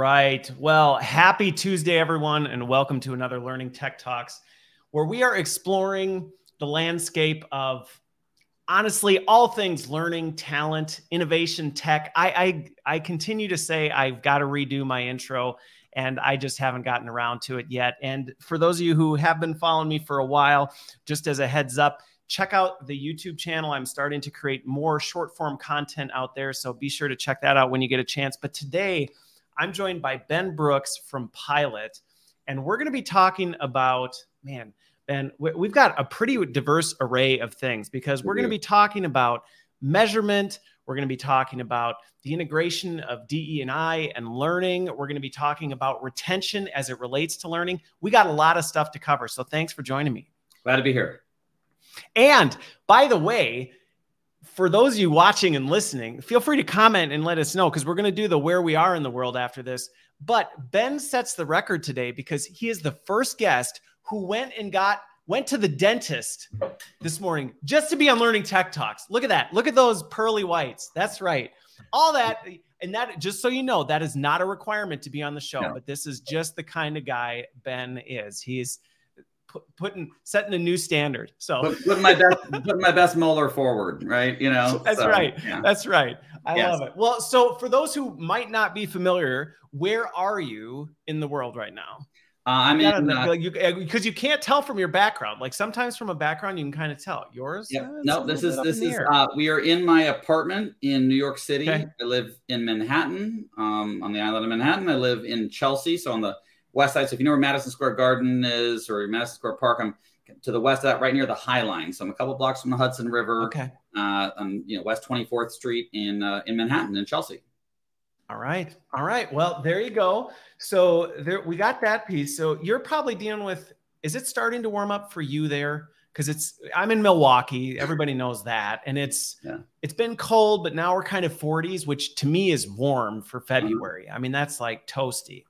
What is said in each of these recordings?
Right. Well, happy Tuesday, everyone, and welcome to another Learning Tech Talks, where we are exploring the landscape of honestly all things learning, talent, innovation, tech. I I, I continue to say I've got to redo my intro, and I just haven't gotten around to it yet. And for those of you who have been following me for a while, just as a heads up, check out the YouTube channel. I'm starting to create more short form content out there, so be sure to check that out when you get a chance. But today I'm joined by Ben Brooks from Pilot, and we're going to be talking about, man, Ben, we've got a pretty diverse array of things because we're going to be talking about measurement. We're going to be talking about the integration of DE and I and learning. We're going to be talking about retention as it relates to learning. We got a lot of stuff to cover. So thanks for joining me. Glad to be here. And by the way, for those of you watching and listening, feel free to comment and let us know because we're going to do the where we are in the world after this. But Ben sets the record today because he is the first guest who went and got went to the dentist this morning just to be on Learning Tech Talks. Look at that. Look at those pearly whites. That's right. All that and that just so you know, that is not a requirement to be on the show, no. but this is just the kind of guy Ben is. He's putting setting a new standard. So put, putting my best putting my best molar forward, right? You know. That's so, right. Yeah. That's right. I yes. love it. Well, so for those who might not be familiar, where are you in the world right now? Uh, I mean, uh, you because you can't tell from your background. Like sometimes from a background, you can kind of tell. Yours? Yeah. Uh, no, this is this is. Uh, we are in my apartment in New York City. Okay. I live in Manhattan, um, on the island of Manhattan. I live in Chelsea, so on the west side. So if you know where Madison Square Garden is or Madison Square Park, I'm to the west of that, right near the High Line. So I'm a couple blocks from the Hudson River. Okay. Uh, on you know West 24th Street in uh, in Manhattan in Chelsea. All right. All right. Well, there you go. So there we got that piece. So you're probably dealing with. Is it starting to warm up for you there? Because it's I'm in Milwaukee. Everybody knows that, and it's yeah. it's been cold, but now we're kind of 40s, which to me is warm for February. Mm-hmm. I mean, that's like toasty.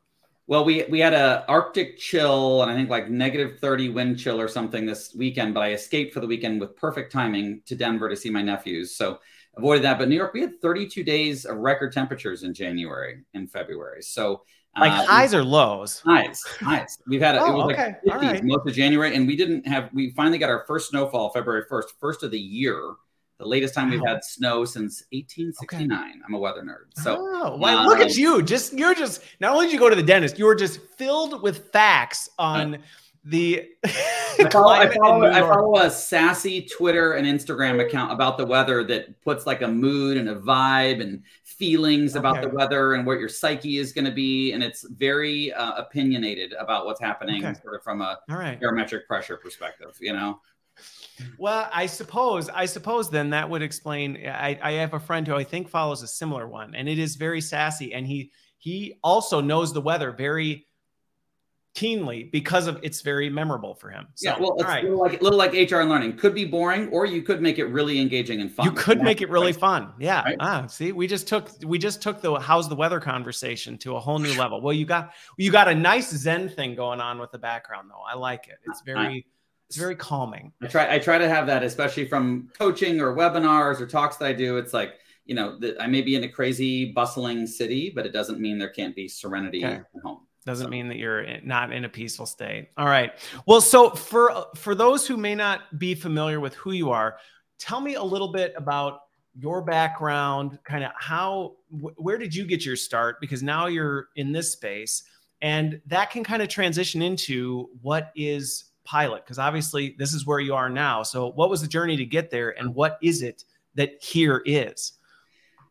Well, we we had a Arctic chill and I think like negative 30 wind chill or something this weekend, but I escaped for the weekend with perfect timing to Denver to see my nephews. So avoided that. But New York, we had 32 days of record temperatures in January and February. So like uh, highs or lows? Highs, highs. We've had a, oh, it was okay. like 50s right. most of January, and we didn't have. We finally got our first snowfall February 1st, first of the year. The latest time we've had snow since 1869. Okay. I'm a weather nerd. So oh, um, look at you. Just you're just not only did you go to the dentist, you were just filled with facts on uh, the I follow, I, follow, I follow, a sassy Twitter and Instagram account about the weather that puts like a mood and a vibe and feelings okay. about the weather and what your psyche is going to be. And it's very uh, opinionated about what's happening okay. sort of from a All right. barometric pressure perspective, you know? Well, I suppose, I suppose then that would explain. I, I have a friend who I think follows a similar one, and it is very sassy, and he he also knows the weather very keenly because of it's very memorable for him. So, yeah, well, it's right. little like little like HR and learning could be boring, or you could make it really engaging and fun. You could make it really fun. Yeah. Right? Ah, see, we just took we just took the how's the weather conversation to a whole new level. Well, you got you got a nice Zen thing going on with the background though. I like it. It's very. It's very calming. I try I try to have that, especially from coaching or webinars or talks that I do. It's like you know, the, I may be in a crazy, bustling city, but it doesn't mean there can't be serenity okay. at home. Doesn't mean that you're not in a peaceful state. All right. Well, so for for those who may not be familiar with who you are, tell me a little bit about your background, kind of how where did you get your start? Because now you're in this space, and that can kind of transition into what is pilot because obviously this is where you are now. So what was the journey to get there and what is it that here is?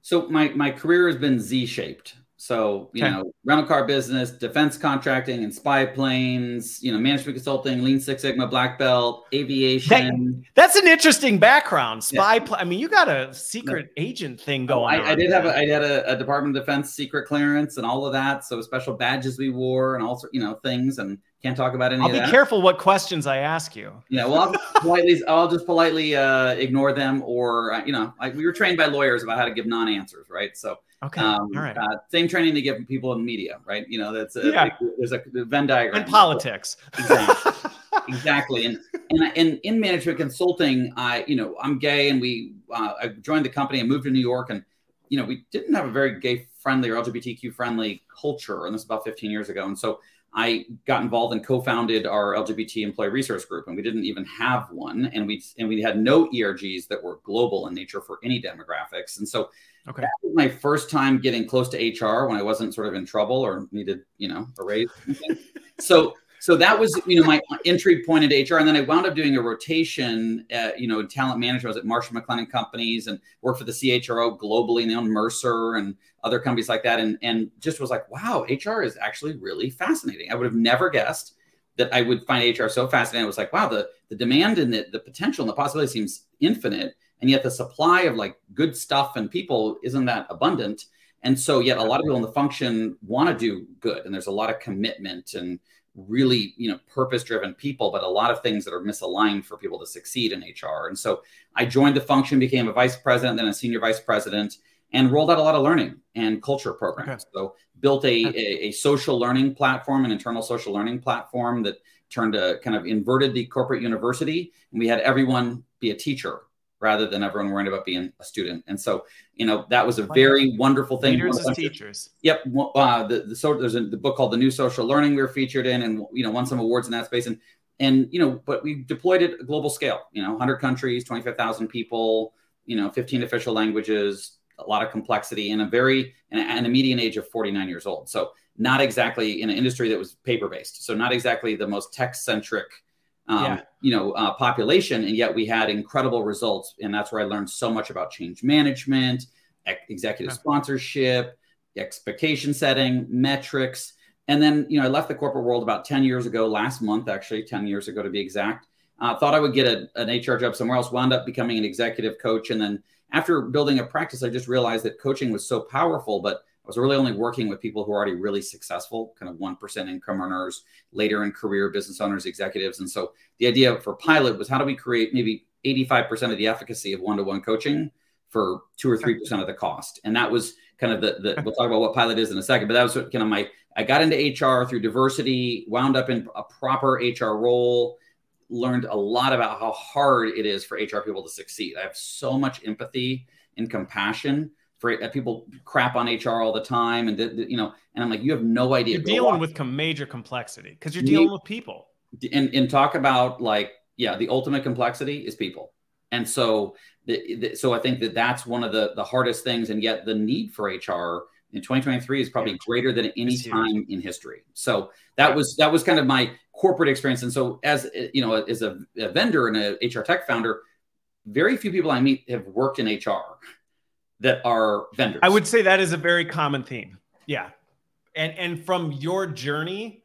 So my my career has been Z-shaped. So, you okay. know, rental car business, defense contracting and spy planes, you know, management consulting, Lean Six Sigma, black belt, aviation. That, that's an interesting background. Spy, yeah. pl- I mean, you got a secret yeah. agent thing oh, going oh, I, I, did have a, I had a, a, Department of Defense secret clearance and all of that. So special badges we wore and all sorts, you know, things. And can't talk about any. I'll be that. careful what questions I ask you. Yeah, well, I'll politely, I'll just politely uh, ignore them, or uh, you know, like we were trained by lawyers about how to give non-answers, right? So, okay, um, all right, uh, same training to give people in media, right? You know, that's a, yeah. there's a Venn diagram and politics. Exactly, exactly, and and and in management consulting, I you know I'm gay, and we uh, I joined the company and moved to New York, and you know we didn't have a very gay friendly or LGBTQ friendly culture. And this was about 15 years ago. And so I got involved and co-founded our LGBT employee resource group, and we didn't even have one, and we and we had no ERGs that were global in nature for any demographics. And so okay. that was my first time getting close to HR when I wasn't sort of in trouble or needed, you know, a raise. so so that was you know my entry point into HR, and then I wound up doing a rotation, at, you know, in talent management. I was at Marsh McLennan Companies and worked for the CHRO globally, and they own Mercer and other companies like that, and and just was like, wow, HR is actually really fascinating. I would have never guessed that I would find HR so fascinating. I was like, wow, the the demand and the, the potential and the possibility seems infinite, and yet the supply of like good stuff and people isn't that abundant. And so, yet a lot of people in the function want to do good, and there's a lot of commitment and really you know purpose driven people but a lot of things that are misaligned for people to succeed in hr and so i joined the function became a vice president then a senior vice president and rolled out a lot of learning and culture programs. Okay. so built a, a, a, social learning platform an internal social learning platform that turned a kind of inverted the corporate university. And we had everyone be a teacher rather than everyone worrying about being a student. And so, you know, that was a very wonderful thing. Leaders as teachers. Yep. Uh, the, the so there's a the book called The New Social Learning we were featured in, and you know, won some awards in that space. And and you know, but we deployed it global scale. You know, 100 countries, 25,000 people. You know, 15 official languages, a lot of complexity, in a very and a, and a median age of 49 years old. So not exactly in an industry that was paper based. So not exactly the most tech centric um, yeah. you know, uh, population, and yet we had incredible results. And that's where I learned so much about change management, executive yeah. sponsorship, expectation setting, metrics. And then, you know, I left the corporate world about 10 years ago, last month, actually, 10 years ago to be exact. Uh, thought I would get a, an HR job somewhere else, wound up becoming an executive coach. And then after building a practice, I just realized that coaching was so powerful, but was really only working with people who are already really successful, kind of 1% income earners, later in career business owners, executives. And so the idea for Pilot was how do we create maybe 85% of the efficacy of one to one coaching for two or 3% of the cost? And that was kind of the, the we'll talk about what Pilot is in a second, but that was kind of my, I got into HR through diversity, wound up in a proper HR role learned a lot about how hard it is for HR people to succeed. I have so much empathy and compassion for uh, people crap on HR all the time, and the, the, you know, and I'm like, you have no idea. You're dealing with com- major complexity because you're dealing with people. And and talk about like, yeah, the ultimate complexity is people, and so the, the, so I think that that's one of the the hardest things, and yet the need for HR in 2023 is probably greater than any time in history. So that was that was kind of my corporate experience, and so as uh, you know, as a, a vendor and a HR tech founder, very few people I meet have worked in HR that are vendors. I would say that is a very common theme. Yeah. And and from your journey,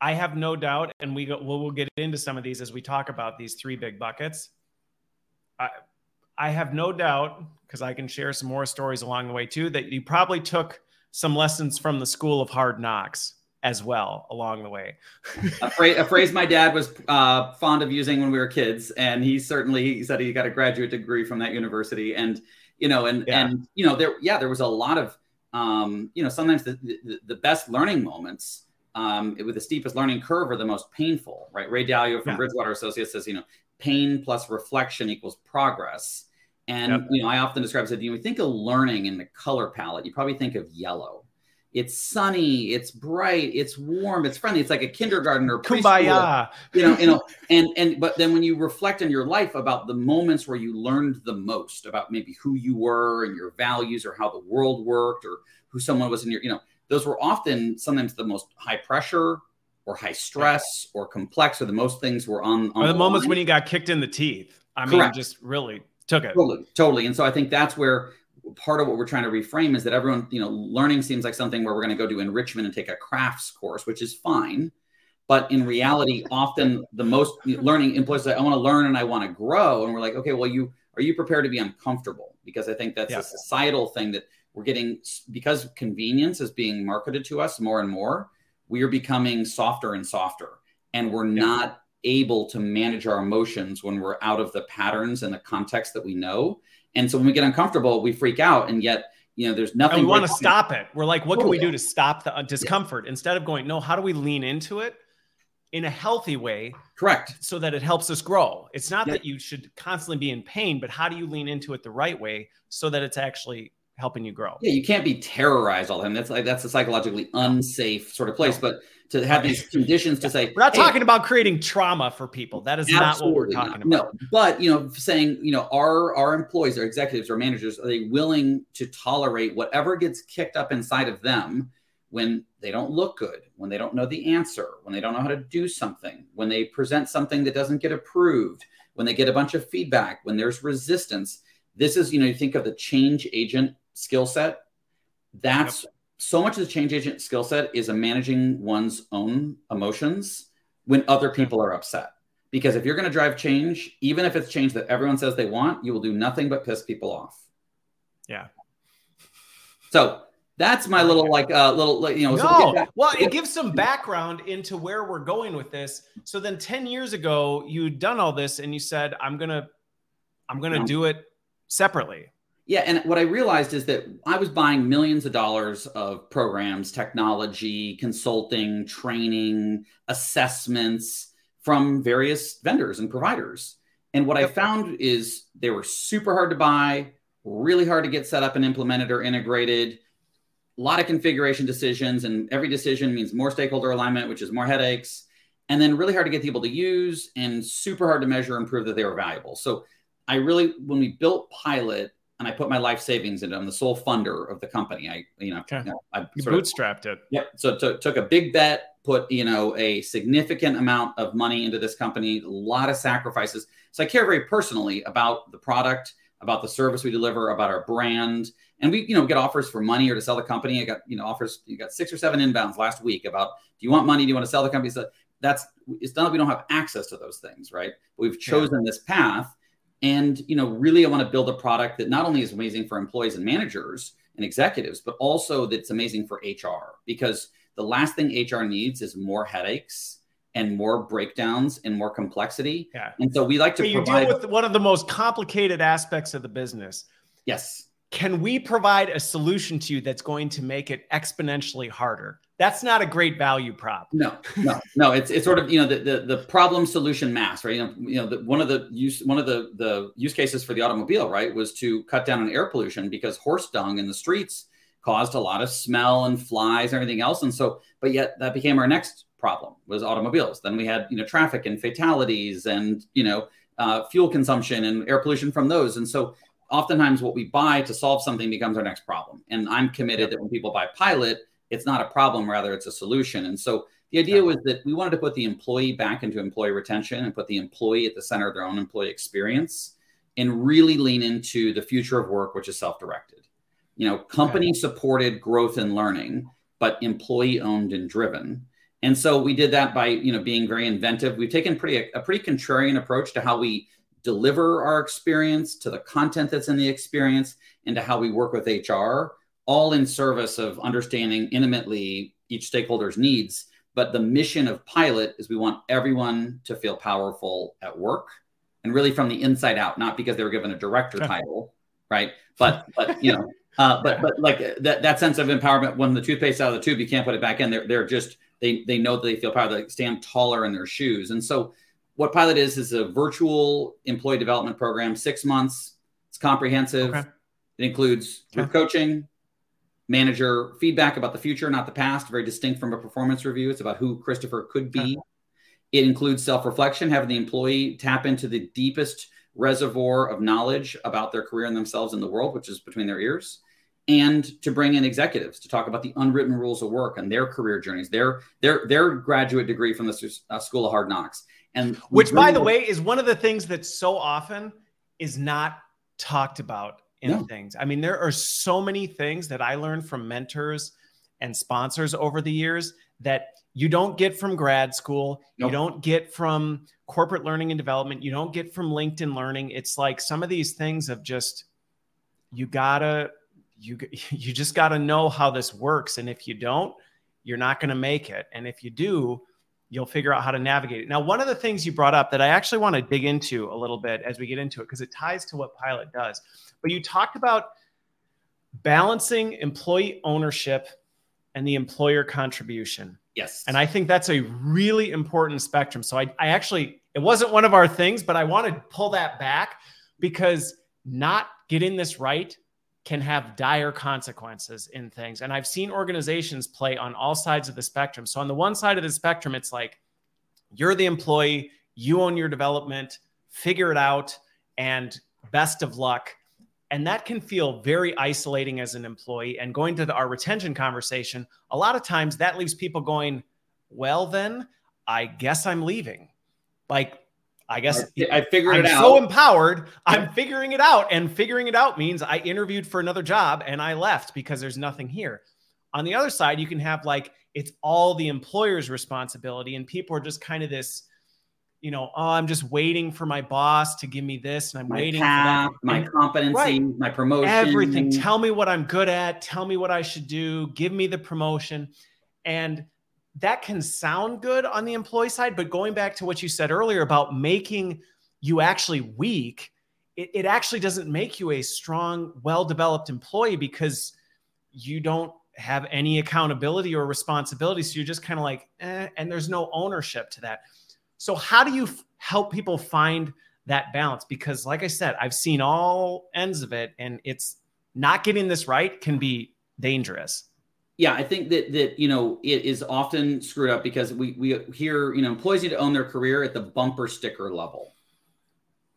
I have no doubt, and we go, we'll, we'll get into some of these as we talk about these three big buckets. I, I have no doubt, because I can share some more stories along the way too, that you probably took some lessons from the school of hard knocks as well along the way. a, phrase, a, phrase, my dad was uh, fond of using when we were kids, and he certainly he said he got a graduate degree from that university. And you know, and yeah. and you know, there yeah, there was a lot of um, you know, sometimes the, the, the best learning moments um, with the steepest learning curve are the most painful, right? Ray Dalio from yeah. Bridgewater Associates says, you know, pain plus reflection equals progress. And yep. you know, I often describe it. You know, think of learning in the color palette, you probably think of yellow, it's sunny, it's bright, it's warm, it's friendly. It's like a kindergarten or kumbaya, you know, you know, and and but then when you reflect on your life about the moments where you learned the most about maybe who you were and your values or how the world worked or who someone was in your, you know, those were often sometimes the most high pressure or high stress or complex or the most things were on, on the, the moments when you got kicked in the teeth. I Correct. mean, just really took it. Totally, totally. And so I think that's where part of what we're trying to reframe is that everyone, you know, learning seems like something where we're going to go do enrichment and take a crafts course, which is fine. But in reality, often the most learning employees say, I want to learn and I want to grow. And we're like, okay, well, you are you prepared to be uncomfortable? Because I think that's yeah. a societal thing that we're getting because convenience is being marketed to us more and more. We are becoming softer and softer, and we're yeah. not able to manage our emotions when we're out of the patterns and the context that we know. And so when we get uncomfortable, we freak out. And yet, you know, there's nothing. And we want to stop it. We're like, what can we do to stop the uh, discomfort yeah. instead of going, no, how do we lean into it in a healthy way? Correct. So that it helps us grow. It's not yeah. that you should constantly be in pain, but how do you lean into it the right way so that it's actually helping you grow. Yeah, you can't be terrorized all the time. That's like that's a psychologically unsafe sort of place. But to have these conditions to say we're not hey, talking about creating trauma for people. That is not what we're talking not. about. No, but you know, saying you know, our our employees, our executives, our managers, are they willing to tolerate whatever gets kicked up inside of them when they don't look good, when they don't know the answer, when they don't know how to do something, when they present something that doesn't get approved, when they get a bunch of feedback, when there's resistance. This is, you know, you think of the change agent skill set. That's yep. so much of the change agent skill set is a managing one's own emotions when other people are upset. Because if you're going to drive change, even if it's change that everyone says they want, you will do nothing but piss people off. Yeah. So that's my little like uh little you know. No, so well, it gives some background into where we're going with this. So then, ten years ago, you'd done all this, and you said, "I'm gonna, I'm gonna yeah. do it separately." Yeah, and what I realized is that I was buying millions of dollars of programs, technology, consulting, training, assessments from various vendors and providers. And what. I found is they were super hard to buy, really hard to get set up and implemented or integrated a lot of configuration decisions, and every decision means more stakeholder alignment, which is more headaches, and then really hard to get people to use and super hard to measure and prove that they were valuable. So I really, when we built Pilot, and I put my life savings into it. I'm the sole funder of the company. I, you know, okay. know I you bootstrapped of, it. Yep. So t- took a big bet, put you know a significant amount of money into this company, a lot of sacrifices. So I care very personally about the product, about the service we deliver, about our brand, and we you know get offers for money or to sell the company i got you know offers you got six or seven inbounds last week about do you want money do you want to sell the company so that's it's not that we don't have access to those things right but we've chosen yeah. this path and you know really i want to build a product that not only is amazing for employees and managers and executives but also that's amazing for hr because the last thing hr needs is more headaches and more breakdowns and more complexity. Yeah. And so we like to you provide- deal with one of the most complicated aspects of the business. Yes can we provide a solution to you that's going to make it exponentially harder? That's not a great value prop. No, no, no. It's it's sort of you know the the, the problem solution mass, right? You know, you know the, one of the use one of the the use cases for the automobile, right, was to cut down on air pollution because horse dung in the streets caused a lot of smell and flies and everything else. And so, but yet that became our next problem was automobiles. Then we had you know traffic and fatalities and you know uh, fuel consumption and air pollution from those. And so oftentimes what we buy to solve something becomes our next problem. And I'm committed that when people buy Pilot, it's not a problem, rather it's a solution. And so the idea was that we wanted to put the employee back into employee retention and put the employee at the center of their own employee experience and really lean into the future of work, which is self-directed. You know, company supported growth and learning, but employee owned and driven. And so we did that by, you know, being very inventive. We've taken pretty a pretty contrarian approach to how we deliver our experience, to the content that's in the experience, and to how we work with HR, all in service of understanding intimately each stakeholder's needs. But the mission of Pilot is we want everyone to feel powerful at work and really from the inside out, not because they were given a director title, right? But but you know, uh, but but like that that sense of empowerment when the toothpaste out of the tube, you can't put it back in. They're they're just they they know that they feel powerful, they stand taller in their shoes, and so what Pilot is is a virtual employee development program, six months. It's comprehensive. Okay. It includes group okay. coaching, manager feedback about the future, not the past, very distinct from a performance review. It's about who Christopher could be. It includes self reflection, having the employee tap into the deepest reservoir of knowledge about their career and themselves in the world, which is between their ears and to bring in executives to talk about the unwritten rules of work and their career journeys, their their their graduate degree from the uh, School of Hard Knocks, and which, by the way, is one of the things that so often is not talked about in things. I mean, there are so many things that I learned from mentors and sponsors over the years that you don't get from grad school, nope. you don't get from corporate learning and development, you don't get from LinkedIn learning. It's like some of these things of just you gotta you you just got to know how this works and if you don't you're not going to make it and if you do you'll figure out how to navigate it. Now, one of the things you brought up that I actually want to dig into a little bit as we get into it, because it ties to what Pilot does. But you talked about balancing employee ownership and the employer contribution. Yes. And I think that's a really important spectrum. So I, I actually, it wasn't one of our things, but I want to pull that back because not getting this right can have dire consequences in things. And I've seen organizations play on all sides of the spectrum. So on the one side of the spectrum, it's like you're the employee, you own your development, figure it out, and best of luck. And that can feel very isolating as an employee. And going to the, our retention conversation, a lot of times that leaves people going, well, then I guess I'm leaving. Like, I guess I, I figured I'm it out. so empowered. I'm figuring it out. And figuring it out means I interviewed for another job and I left because there's nothing here. On the other side, you can have like it's all the employer's responsibility, and people are just kind of this, you know, oh, I'm just waiting for my boss to give me this, and I'm my waiting path, for that. my and, competency, right. my promotion, everything. Tell me what I'm good at. Tell me what I should do. Give me the promotion, and that can sound good on the employee side, but going back to what you said earlier about making you actually weak, it, it actually doesn't make you a strong, well developed employee because you don't have any accountability or responsibility. So you're just kind of like, eh, and there's no ownership to that. So, how do you f- help people find that balance? Because, like I said, I've seen all ends of it, and it's not getting this right can be dangerous yeah, I think that that you know it is often screwed up because we we hear you know employees need to own their career at the bumper sticker level,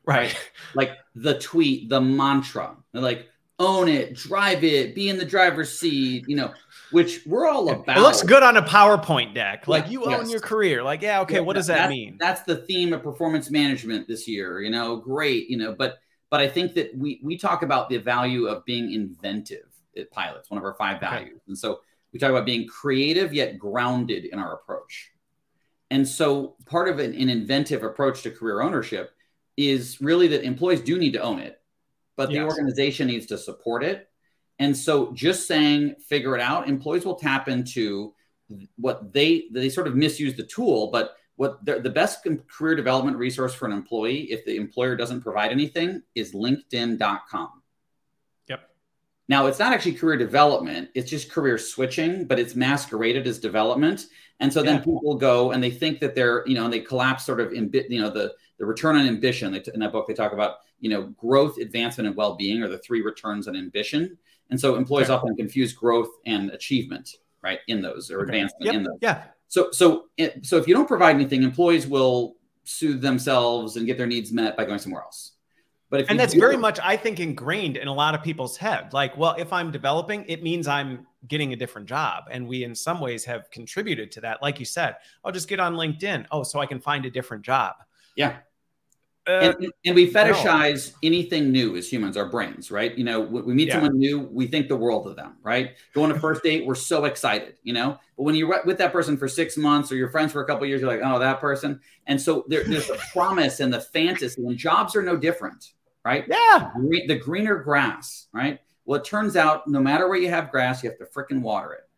right? like the tweet, the mantra, like own it, drive it, be in the driver's seat, you know, which we're all about. It looks good on a PowerPoint deck. Like you yes. own your career. Like yeah, okay, yeah, what does that that's, mean? That's the theme of performance management this year. You know, great. You know, but but I think that we we talk about the value of being inventive at pilots, one of our five values, okay. and so we talk about being creative yet grounded in our approach. And so part of an, an, inventive approach to career ownership is really that employees do need to own it, but the yes. organization needs to support it. And so just saying figure it out, employees will tap into what they they sort of misuse the tool, but what the best career development resource for an employee if the employer doesn't provide anything is linkedin.com now, it's not actually career development, it's just career switching, but it's masqueraded as development. And so then yeah. people go and they think that they're, you know, and they collapse sort of in, you know, the, the return on ambition. in that book, they talk about, you know, growth, advancement, and well being are the three returns on ambition. And so employees okay. often confuse growth and achievement, right, in those or okay. advancement yep. in those. Yeah. So, so, it, so if you don't provide anything, employees will soothe themselves and get their needs met by going somewhere else. But and that's very much, I think, ingrained in a lot of people's head. Like, well, if I'm developing, it means I'm getting a different job. And we, in some ways, have contributed to that. Like you said, I'll just get on LinkedIn. Oh, so I can find a different job. Yeah. Uh, and, and, we fetishize no. anything new as humans, our brains, right? You know, we meet yeah. someone new, we think the world of them, right? Go on a first date, we're so excited, you know. But when you're with that person for six months or you're friends for a couple years, you're like, oh, that person. And so there, there's a promise and the fantasy, and jobs are no different, right? Yeah. The greener grass, right? Well, it turns out no matter where you have grass, you have to freaking water it,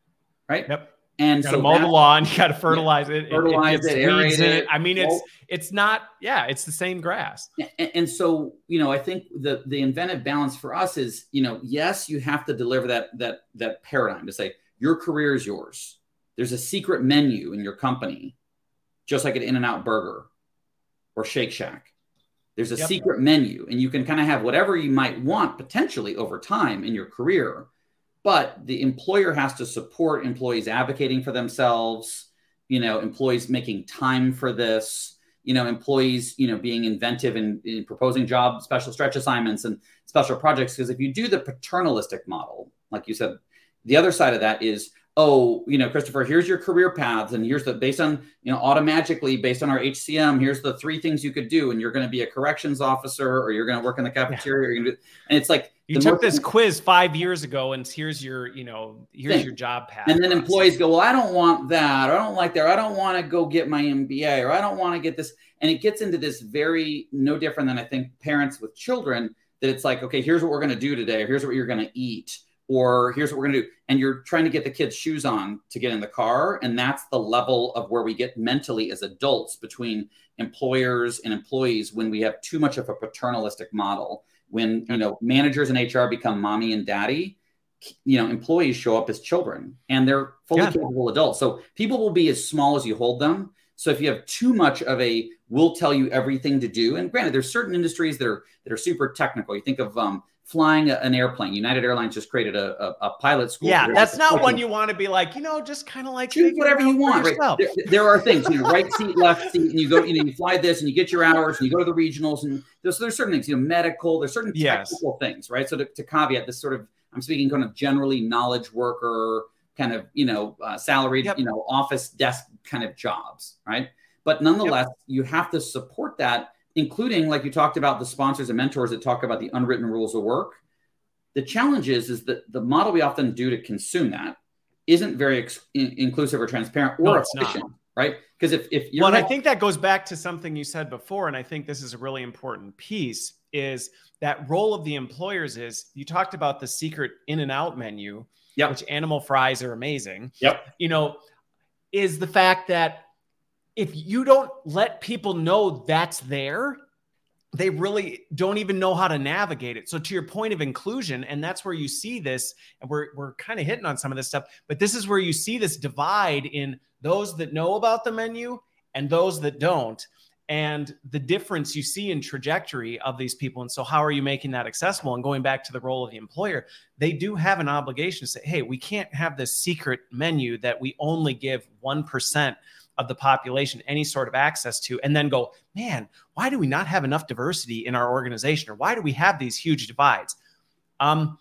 right? Yep. And you so mow the lawn, you got to fertilize yeah, it, fertilize it, it, it, it. I mean, it's it's not, yeah, it's the same grass. And, and, so, you know, I think the the inventive balance for us is, you know, yes, you have to deliver that that that paradigm to say your career is yours. There's a secret menu in your company, just like an In-N-Out Burger or Shake Shack there's a yep. secret menu, and you can kind of have whatever you might want potentially over time in your career. But the employer has to support employees advocating for themselves, you know, employees making time for this, you know, employees, you know, being inventive in, in proposing job special stretch assignments and special projects. Because if you do the paternalistic model, like you said, the other side of that is oh, you know, Christopher, here's your career paths, and here's the based on, you know, automatically based on our HCM, here's the three things you could do, and you're going to be a corrections officer, or you're going to work in the cafeteria, yeah. do, and it's like you took this quiz five years ago, and here's your, you know, here's thing. your job path. And then process. employees go, well, I don't want that, or I don't like that, or I don't want to go get my MBA, or I don't want to get this, and it gets into this very no different than I think parents with children that it's like, okay, here's what we're going to do today, or here's what you're going to eat or here's what we're going to do. And you're trying to get the kids shoes on to get in the car and that's the level of where we get mentally as adults between employers and employees when we have too much of a paternalistic model. When you know managers and hr become mommy and daddy you know employees show up as children and they're fully yeah. capable adults. So people will be as small as you hold them. So if you have too much of a we'll tell you everything to do and granted there's certain industries that are that are super technical. You think of um, flying a, an airplane. United Airlines just created a, a, a pilot school. Yeah, that's not one you want to be like, you know, just kind of like choose whatever you want. Right? There, there, are things, you know, right seat, left seat, and you go, you know, you fly this and you get your hours and you go to the regionals and there's there's certain things, you know, medical, there's certain yes. things, right? So to, to caveat this sort of, I'm speaking kind of generally knowledge worker, kind of, you know, uh, salaried, yep. you know, office desk kind of jobs, right? But nonetheless, yep. you have to support that, including like you talked about the sponsors and mentors that talk about the unwritten rules of work the challenge is, is that the model we often do to consume that isn't very ex- inclusive or transparent or no, efficient, right? Because if, if you're well, not- I think that goes back to something you said before, and I think this is a really important piece is that role of the employers is you talked about the secret In-N-Out menu, yep. which animal fries are amazing. Yep. You know, is the fact that if you don't let people know that's there, they really don't even know how to navigate it. So to your point of inclusion, and that's where you see this, and we're we're kind of hitting on some of this stuff, but this is where you see this divide in those that know about the menu and those that don't, and the difference you see in trajectory of these people. And so how are you making that accessible? And going back to the role of the employer, they do have an obligation to say, hey, we can't have this secret menu that we only give one percent of the population any sort of access to and then go man why do we not have enough diversity in our organization? Or why do we have these huge divides? Um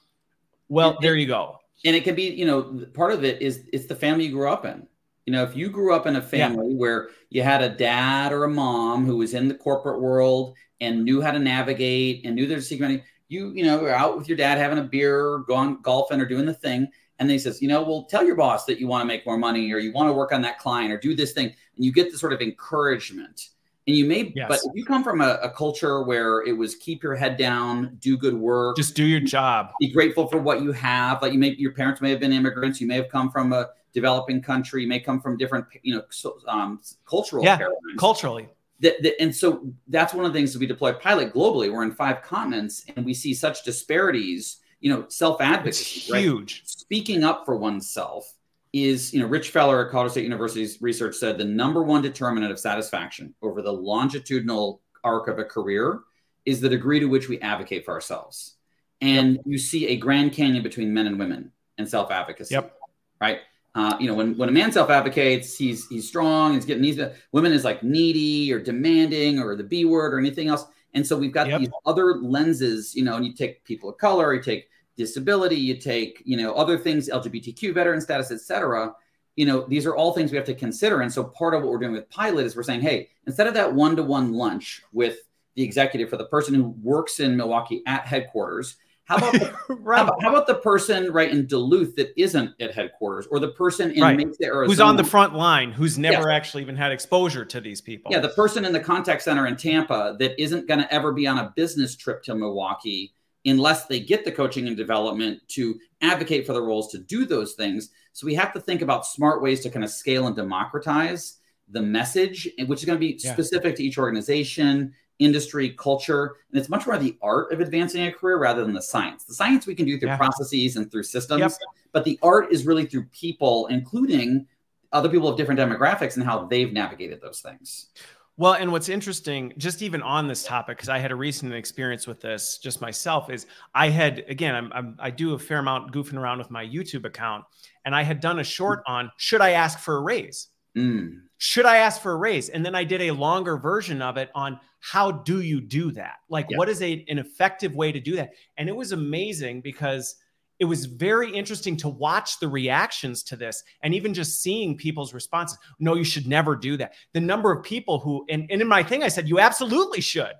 well there you go. and it can be you know part of it is it's the family you grew up in. You know if you grew up in a family yeah. where you had a dad or a mom who was in the corporate world and knew how to navigate and knew their secret you you know were out with your dad having a beer going golfing or doing the thing and then he says, you know, well, tell your boss that you want to make more money or you want to work on that client or do this thing. And you get the sort of encouragement. And you may, yes. but if you come from a, a, culture where it was keep your head down, do good work, just do your job, be grateful for what you have. Like you may, your parents may have been immigrants, you may have come from a developing country, you may come from different, you know, so, um, cultural yeah, paradigms. culturally. That, that, and so that's one of the things that we deploy pilot globally. We're in five continents, and we see such disparities you know, self advocacy. Right? Huge. Speaking up for oneself is, you know, Rich Feller at Colorado State University's research said the number one determinant of satisfaction over the longitudinal arc of a career is the degree to which we advocate for ourselves. And yep. you see a grand canyon between men and women and self advocacy. Yep. Right. Uh, you know, when, when a man self advocates, he's he's strong, he's getting these. Women is like needy or demanding or the B word or anything else. And so we've got yep. these other lenses, you know, and you take people of color, you take disability, you take, you know, other things, LGBTQ veteran status, et cetera. You know, these are all things we have to consider. And so part of what we're doing with Pilot is we're saying, hey, instead of that one-to-one lunch with the executive for the person who works in Milwaukee at headquarters, how about, the, right. how, about how about the person right in Duluth that isn't at headquarters, or the person in right. Mesa, Arizona, who's on the front line, who's never actually even had exposure to these people? Yeah, the person in the contact center in Tampa that isn't going to ever be on a business trip to Milwaukee unless they get the coaching and development to advocate for the roles to do those things. So we have to think about smart ways to kind of scale and democratize the message, which is going to be yeah. specific to each organization, industry, culture. And it's much more the art of advancing a career rather than the science. The science we can do through yeah. processes and through systems, yep. but the art is really through people, including other people of different demographics and how they've navigated those things. Well, and what's interesting, just even on this topic, because I had a recent experience with this just myself, is I had again, I'm, I'm, i do a fair amount goofing around with my YouTube account, and I had done a short on should I ask for a raise? Mm. Should I ask for a raise? And then I did a longer version of it on how do you do that? Like, what is a an effective way to do that? And it was amazing because it was very interesting to watch the reactions to this and even just seeing people's responses. No, you should never do that. The number of people who, and, and in my thing, I said, you absolutely should.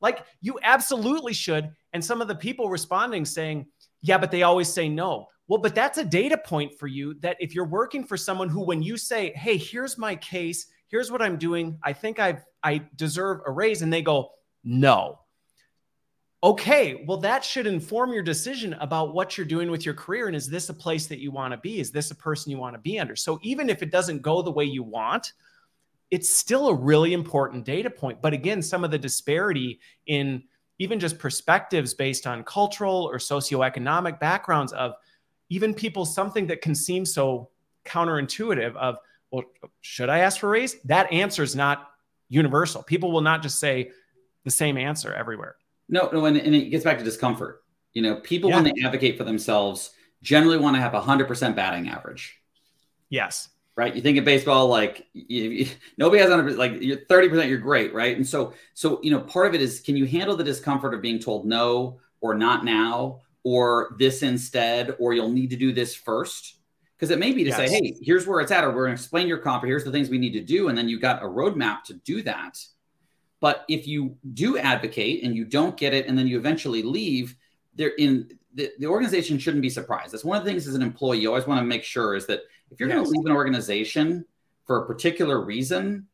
Like, you absolutely should. And some of the people responding saying, yeah, but they always say no. Well, but that's a data point for you that if you're working for someone who, when you say, hey, here's my case, here's what I'm doing, I think I've, I deserve a raise, and they go, no okay, well, that should inform your decision about what you're doing with your career. And is this a place that you want to be? Is this a person you want to be under? So even if it doesn't go the way you want, it's still a really important data point. But again, some of the disparity in even just perspectives based on cultural or socioeconomic backgrounds of even people, something that can seem so counterintuitive of, well, should I ask for a raise? That answer is not universal. People will not just say the same answer everywhere. No, no, and, and it gets back to discomfort. You know, people yeah. when they advocate for themselves generally want to have a hundred percent batting average. Yes. Right. You think of baseball, like you, you, nobody has 100 like you're 30%, you're great. Right. And so, so, you know, part of it is, can you handle the discomfort of being told no or not now or this instead, or you'll need to do this first? Because it may be to yes. say, hey, here's where it's at, or we're going to explain your comp, or here's the things we need to do. And then you've got a roadmap to do that. But if you do advocate and you don't get it, and then you eventually leave, there in the, the organization shouldn't be surprised. That's one of the things as an employee you always want to make sure is that if you're yes. going to leave an organization for a particular reason,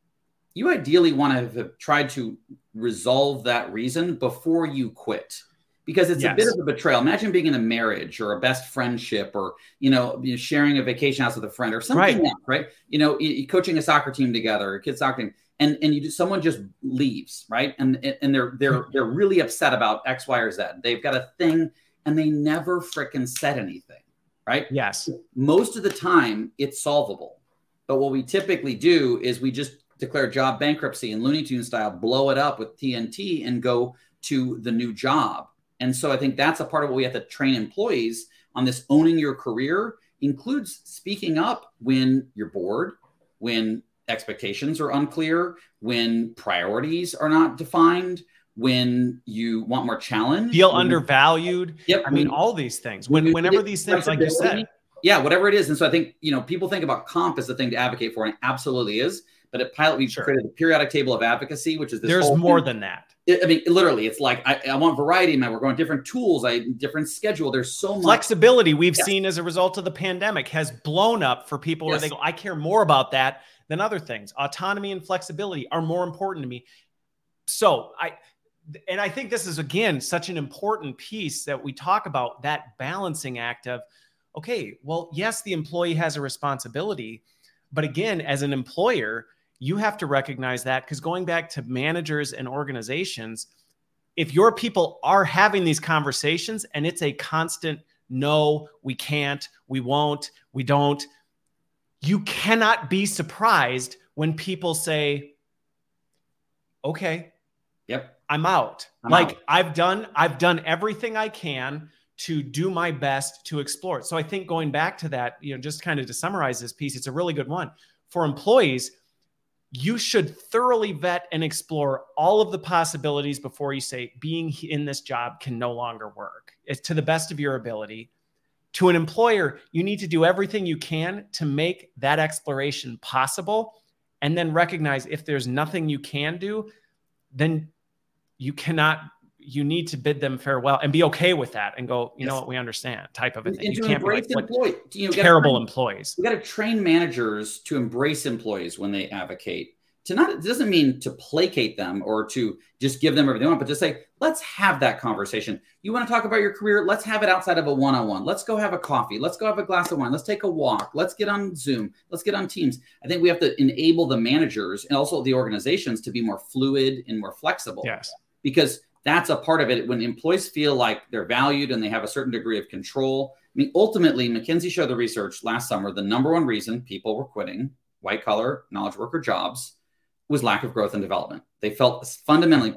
you ideally want to have tried to resolve that reason before you quit because it's yes. a bit of a betrayal. Imagine being in a marriage or a best friendship or you know sharing a vacation house with a friend or something right. else, right? You know, coaching a soccer team together, a kids soccer team, and and you just, someone just leaves, right? And and they're they're mm-hmm. they're really upset about X, Y, or Z. They've got a thing, and they never fricking said anything, right? Yes. Most of the time, it's solvable. But what we typically do is we just declare job bankruptcy and Looney Tune style, blow it up with TNT, and go to the new job and so I think that's a part of what we have to train employees on this owning your career includes speaking up when you're bored, when expectations are unclear, when priorities are not defined, when you want more challenge, feel undervalued. Yep. I mean, all these things. When, whenever these things, like you said. Yeah, whatever it is. And so I think, you know, people think about comp as the thing to advocate for, and it absolutely is. But at Pilot, we've sure. created the periodic table of advocacy, which is this. There's more thing. than that. I mean, literally, it's like I, I want variety, man. We're going different tools, I different schedule. There's so much flexibility we've yes. seen as a result of the pandemic has blown up for people yes. where they go, I care more about that than other things. Autonomy and flexibility are more important to me. So I and I think this is again such an important piece that we talk about that balancing act of okay, well, yes, the employee has a responsibility, but again, as an employer, you have to recognize that because going back to managers and organizations, if your people are having these conversations and it's a constant no, we can't, we won't, we don't, you cannot be surprised when people say, okay, yep, I'm out. I'm like out. I've done, I've done everything I can to do my best to explore it. So I think going back to that, you know, just kind of to summarize this piece, it's a really good one for employees you should thoroughly vet and explore all of the possibilities before you say being in this job can no longer work. It's to the best of your ability. To an employer, you need to do everything you can to make that exploration possible and then recognize if there's nothing you can do, then you cannot you need to bid them farewell and be okay with that and go, you yes. know what, we understand type of a thing. you can't embrace like, employee, you know, terrible train, employees. We got to train managers to embrace employees when they advocate. To not, it doesn't mean to placate them or to just give them everything they want, but just say, let's have that conversation. You want to talk about your career? Let's have it outside of a one on one. Let's go have a coffee. Let's go have a glass of wine. Let's take a walk. Let's get on Zoom. Let's get on Teams. I think we have to enable the managers and also the organizations to be more fluid and more flexible. Yes. Because that's a part of it when employees feel like they're valued and they have a certain degree of control. I mean, ultimately, McKinsey showed the research last summer the number one reason people were quitting white collar knowledge worker jobs was lack of growth and development. They felt fundamentally,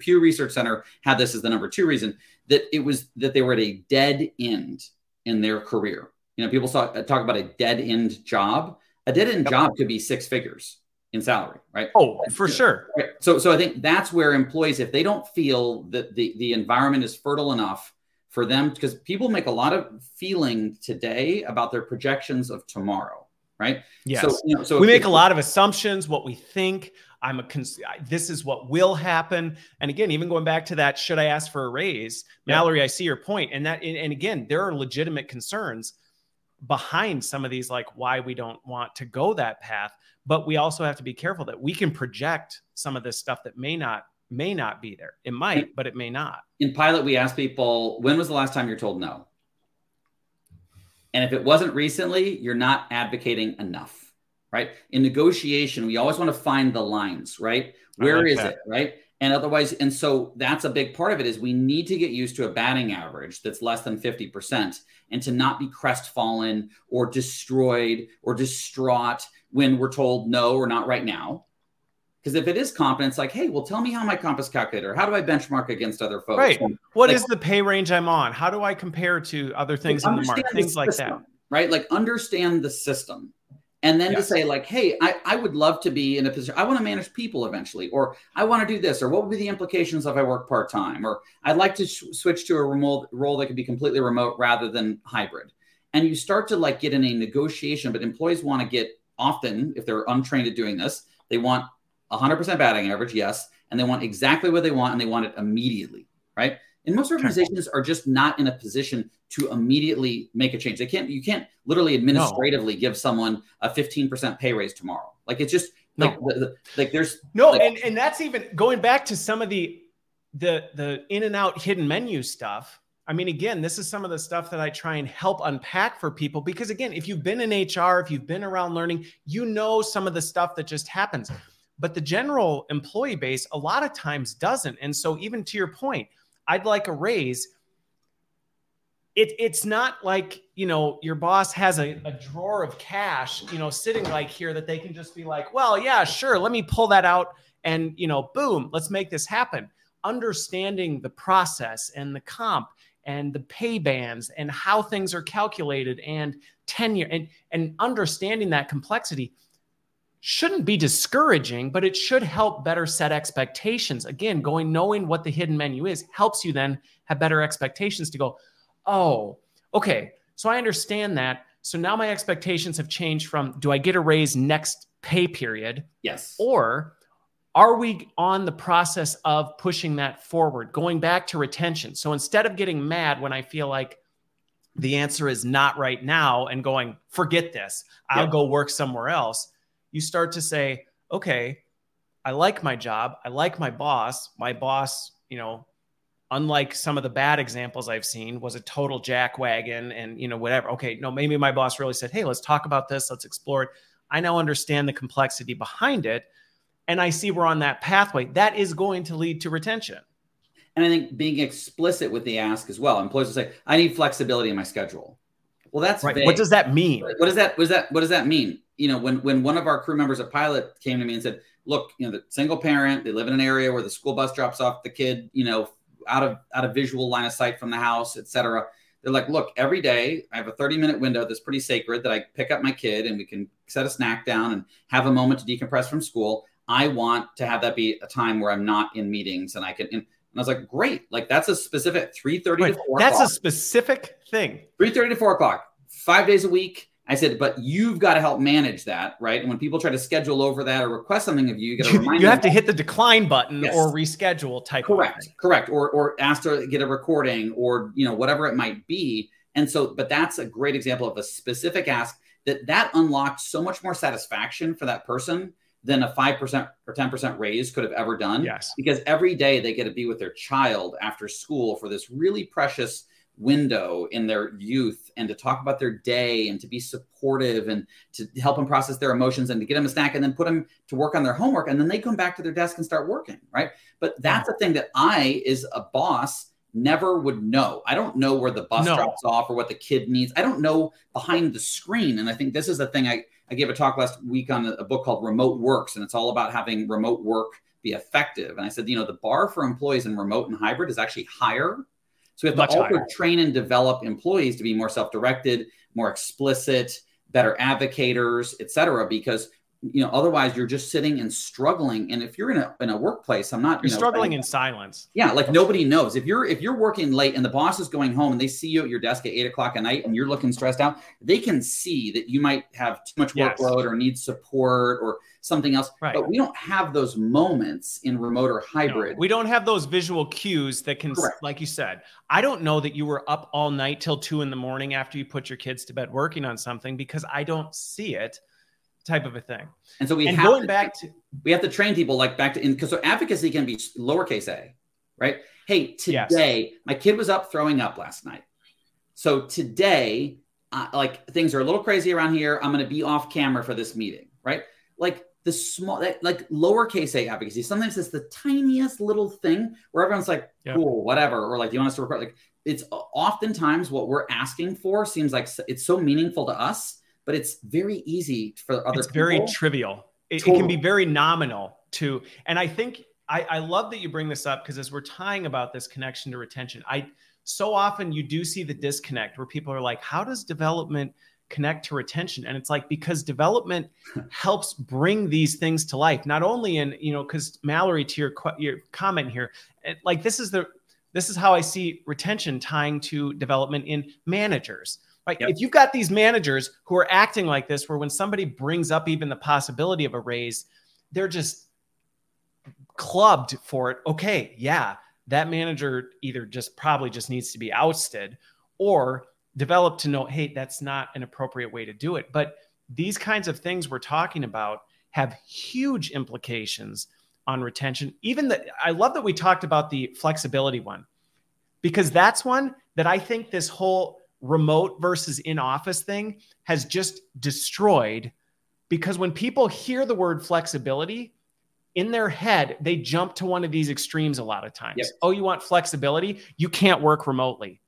Pew Research Center had this as the number two reason that it was that they were at a dead end in their career. You know, people saw, talk about a dead end job. A dead end job could be six figures in salary, right? Oh, for sure. Right. So, so I think that's where employees, if they don't feel that the, the environment is fertile enough for them, because people make a lot of feeling today about their projections of tomorrow, right? Yes. So, you know, so we make a lot of assumptions, what we think. I'm a cons- this is what will happen. And again, even going back to that, should I ask for a raise? Yeah. Mallory, I see your point. And that, and again, there are legitimate concerns behind some of these, like why we don't want to go that path but we also have to be careful that we can project some of this stuff that may not may not be there. It might, but it may not. In pilot, we ask people, when was the last time you're told no? And if it wasn't recently, you're not advocating enough, right? In negotiation, we always want to find the lines, right? Where like is that. it, right? And otherwise, and so that's a big part of it is we need to get used to a batting average that's less than 50% and to not be crestfallen or destroyed or distraught when we're told no or not right now Because if it is it's like, hey, well, tell me how my compass calculator. How do I benchmark against other folks? Right. And what like, is the pay range I'm on? How do I compare to other things in the market? Things like that. Right. Like understand the system. And then to say, like, hey, I, I would love to be in a position, I want to manage people eventually, or I want to do this, or what would be the implications if I work part time, or I'd like to sh- switch to a remote role that could be completely remote rather than hybrid. And you start to like get in a negotiation, but employees want to get often, if they're untrained at doing this, they want 100% batting average, yes, and they want exactly what they want and they want it immediately, right? And most organizations are just not in a position to immediately make a change. They can't, you can't literally administratively no. give someone a 15% pay raise tomorrow. Like it's just like, the, the, like there's no, like, and, and that's even going back to some of the, the, the In-N-Out hidden menu stuff. I mean, again, this is some of the stuff that I try and help unpack for people because, again, if you've been in HR, if you've been around learning, you know some of the stuff that just happens. But the general employee base, a lot of times, doesn't. And so, even to your point, I'd like a raise. It, it's not like you know your boss has a, a drawer of cash you know sitting like here that they can just be like well yeah sure let me pull that out and you know boom let's make this happen understanding the process and the comp and the pay bands and how things are calculated and tenure and, and understanding that complexity shouldn't be discouraging, but it should help better set expectations. Again, going knowing what the hidden menu is helps you then have better expectations to go, oh, okay, so I understand that. So now my expectations have changed from do I get a raise next pay period? Yes. Or are we on the process of pushing that forward, going back to retention? So instead of getting mad when I feel like the answer is not right now and going, forget this, I'll yep. go work somewhere else, you start to say, okay, I like my job. I like my boss. My boss, you know, unlike some of the bad examples I've seen, was a total jackwagon and, you know, whatever. Okay, no, maybe my boss really said, hey, let's talk about this. Let's explore it. I now understand the complexity behind it and I see we're on that pathway, that is going to lead to retention. And I think being explicit with the ask as well. Employees will say, I need flexibility in my schedule. Well, that's right. Vague. What does that mean? What does that what does that what does that mean? You know, when when one of our crew members at Pilot came to me and said, Look, you know, the single parent, they live in an area where the school bus drops off the kid, you know, out of out of visual line of sight from the house, et cetera. They're like, look, every day I have a 30 minute window that's pretty sacred that I pick up my kid and we can set a snack down and have a moment to decompress from school. I want to have that be a time where I'm not in meetings and I can. And I was like, great, like that's a specific 3:30 to 4 That's a specific thing. 3:30 to 4 o'clock, five days a week. I said, but you've got to help manage that, right? And when people try to schedule over that or request something of you, you got to remind you have to hit the decline button yes. or reschedule type. Correct, correct, or or ask to get a recording or you know whatever it might be. And so, but that's a great example of a specific ask that that unlocked so much more satisfaction for that person than a 5% or 10% raise could have ever done. Yes. Because every day they get to be with their child after school for this really precious window in their youth and to talk about their day and to be supportive and to help them process their emotions and to get them a snack and then put them to work on their homework and then they come back to their desk and start working right but that's a thing that i as a boss never would know i don't know where the bus no. drops off or what the kid needs i don't know behind the screen and i think this is the thing i I gave a talk last week on a book called Remote Works, and it's all about having remote work be effective. And I said, you know, the bar for employees in remote and hybrid is actually higher. So we have Much to also higher. train and develop employees to be more self-directed, more explicit, better advocators, et cetera, because you know otherwise you're just sitting and struggling. And if you're in a in a workplace i'm not you know, struggling in silence. Yeah like nobody knows. If you're if you're working late and the boss is going home and they see you at your desk at eight o'clock at night and you're looking stressed out they can see that you might have too much workload yes. or need support or something else. Right. but we don't have those moments in remote or hybrid. no, we don't have those visual cues that can Correct. like you said i don't know that you were up all night till two in the morning after you put your kids to bed working on something because i don't see it type of a thing. And so we and have going to, back to we have to train people like back to in because so advocacy can be lowercase a, right? Hey, today yes. my kid was up throwing up last night. So today, uh, like things are a little crazy around here. I'm going to be off camera for this meeting, right? Like the small, like lowercase a advocacy. Sometimes it's the tiniest little thing where everyone's like, yep. cool, whatever, or like, do you want us to record? Like, it's oftentimes what we're asking for seems like it's so meaningful to us but it's very easy for other it's people. very trivial it, totally. it, can be very nominal to and i think i i love that you bring this up because as we're tying about this connection to retention i so often you do see the disconnect where people are like how does development connect to retention and it's like because development helps bring these things to life not only in you know because mallory to your your comment here like this is the this is how i see retention tying to development in managers yep. if you've got these managers who are acting like this where when somebody brings up even the possibility of a raise they're just clubbed for it okay yeah that manager either just probably just needs to be ousted or developed to know, hey, that's not an appropriate way to do it. But these kinds of things we're talking about have huge implications on retention. Even that, I love that we talked about the flexibility one because that's one that I think this whole remote versus in office thing has just destroyed. Because when people hear the word flexibility, in their head, they jump to one of these extremes a lot of times. Yep. Oh, you want flexibility? You can't work remotely.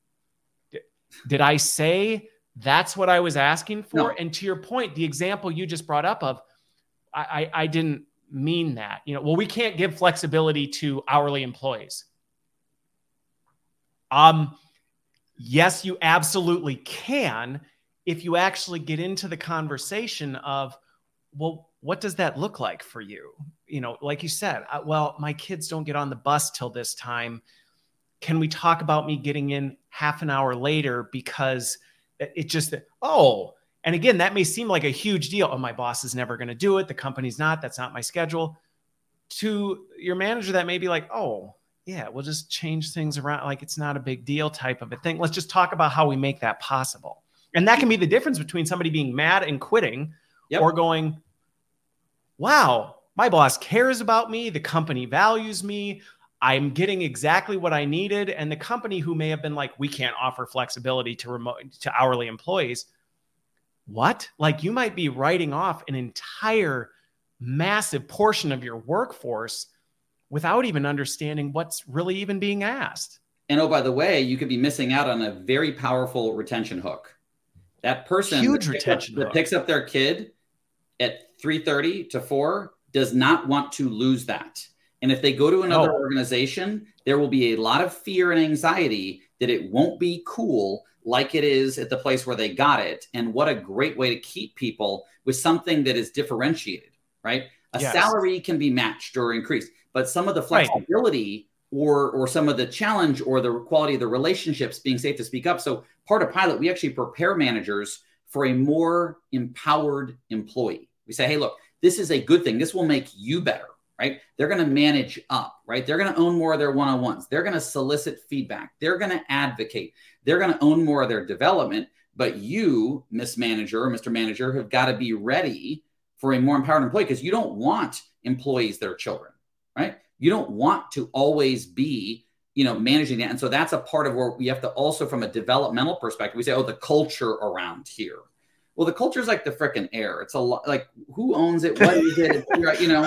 Did I say that's what I was asking for? No. And to your point, the example you just brought up of, I, I, I didn't mean that. You know, well, we can't give flexibility to hourly employees. Um, yes, you absolutely can if you actually get into the conversation of, well, what does that look like for you? You know, like you said, uh, well, my kids don't get on the bus till this time. Can we talk about me getting in half an hour later because it just oh and again that may seem like a huge deal. Oh my boss is never going to do it. The company's not. That's not my schedule. To your manager that may be like oh yeah we'll just change things around like it's not a big deal type of a thing let's just talk about how we make that possible and that can be the difference between somebody being mad and quitting yep. or going wow my boss cares about me the company values me I'm getting exactly what I needed. And the company who may have been like, we can't offer flexibility to remote to hourly employees. What? Like you might be writing off an entire massive portion of your workforce without even understanding what's really even being asked. And oh, by the way, you could be missing out on a very powerful retention hook. That person huge that retention up, that picks up their kid at 3:30 to 4 does not want to lose that. And if they go to another oh. organization, there will be a lot of fear and anxiety that it won't be cool like it is at the place where they got it. And what a great way to keep people with something that is differentiated, right? A yes. salary can be matched or increased, but some of the flexibility right. or or some of the challenge or the quality of the relationships being safe to speak up. So part of pilot, we actually prepare managers for a more empowered employee. We say, hey, look, this is a good thing. This will make you better right? They're going to manage up, right? They're going to own more of their one on ones. They're going to solicit feedback. They're going to advocate. They're going to own more of their development. But you, Miss Manager or Mr. Manager, have got to be ready for a more empowered employee because you don't want employees that are children, right? You don't want to always be, you know, managing that. And so that's a part of where we have to also, from a developmental perspective, we say, oh, the culture around here well, the culture is like the freaking air. It's a lot like who owns it? What is it? you know,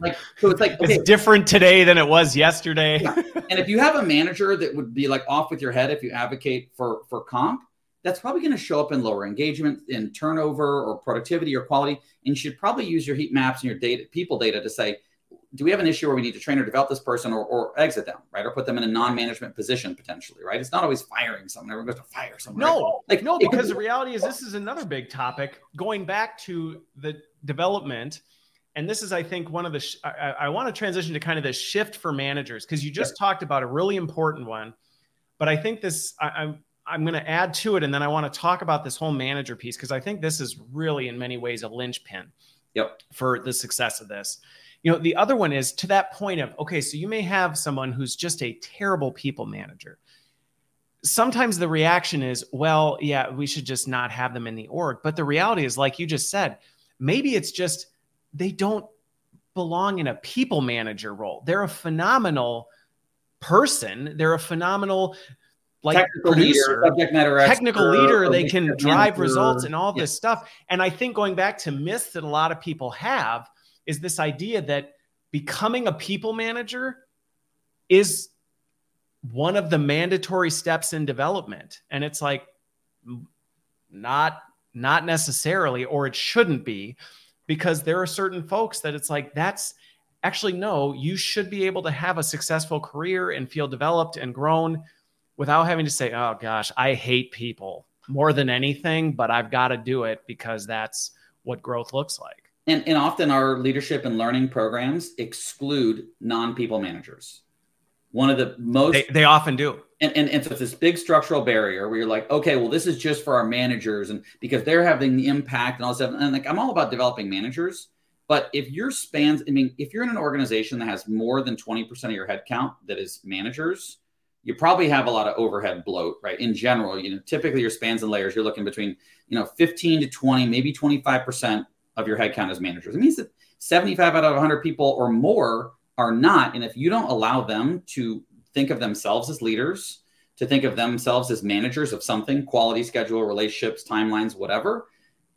like so it's like okay. it's different today than it was yesterday. yeah. And if you have a manager that would be like off with your head if you advocate for for comp, that's probably going to show up in lower engagement, in turnover, or productivity or quality. And you should probably use your heat maps and your data, people data, to say, do we have an issue where we need to train or develop this person or, or exit them, right? Or put them in a non-management position potentially, right? It's not always firing someone. Everyone goes to fire someone. No, right? like no, because the reality is this is another big topic. Going back to the development, and this is, I think, one of the. Sh- I, I want to transition to kind of the shift for managers because you just talked about a really important one, but I think this I, I'm I'm going to add to it, and then I want to talk about this whole manager piece because I think this is really, in many ways, a linchpin. Yep. For the success of this you know the other one is to that point of okay so you may have someone who's just a terrible people manager. Sometimes the reaction is well yeah we should just not have them in the org. But the reality is like you just said maybe it's just they don't belong in a people manager role. They're a phenomenal person. They're a phenomenal like technical producer, leader, subject matter expert, technical leader, they can drive manager. results and all this stuff. And I think going back to myths that a lot of people have is this idea that becoming a people manager is one of the mandatory steps in development and it's like not not necessarily or it shouldn't be because there are certain folks that it's like that's actually no, you should be able to have a successful career and feel developed and grown without having to say, oh gosh, I hate people more than anything, but I've got to do it because that's what growth looks like. And, and often our leadership and learning programs exclude non people managers. One of the most they, they often do. And, and, and so it's this big structural barrier where you're like, okay, well, this is just for our managers and because they're having the impact and all this stuff. And like, I'm all about developing managers. But if your spans, I mean, if you're in an organization that has more than 20% of your headcount that is managers, you probably have a lot of overhead bloat, right? In general, you know, typically your spans and layers, you're looking between, you know, 15 to 20, maybe 25% of your headcount as managers. It means that 75 out of 100 people or more are not. And if you don't allow them to think of themselves as leaders, to think of themselves as managers of something, quality schedule, relationships, timelines, whatever,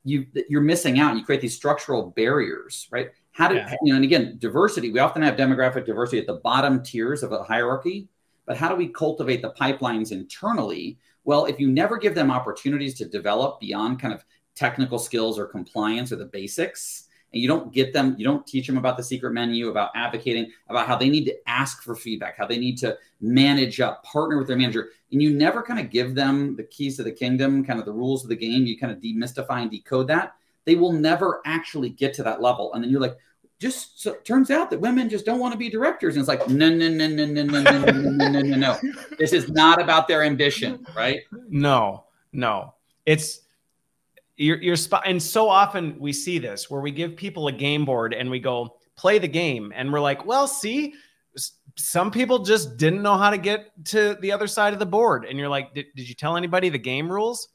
you you're missing out. You create these structural barriers, right? How do yeah. you know? And again, diversity. We often have demographic diversity at the bottom tiers of a hierarchy, but how do we cultivate the pipelines internally? Well, if you never give them opportunities to develop beyond kind of technical skills or compliance or the basics, and you don't get them, you don't teach them about the secret menu, about advocating, about how they need to ask for feedback, how they need to manage up, partner with their manager, and you never kind of give them the keys to the kingdom, kind of the rules of the game, you kind of demystify and decode that, they will never actually get to that level. And then you're like, just so turns out that women just don't want to be directors. And it's like, no, no, no, no, no, no, no, no, no, no, no, no. This is not about their ambition, right? No, no. It's you're you're spot and so often we see this where we give people a game board and we go play the game and we're like, well, see, some people just didn't know how to get to the other side of the board. And you're like, did, did you tell anybody the game rules?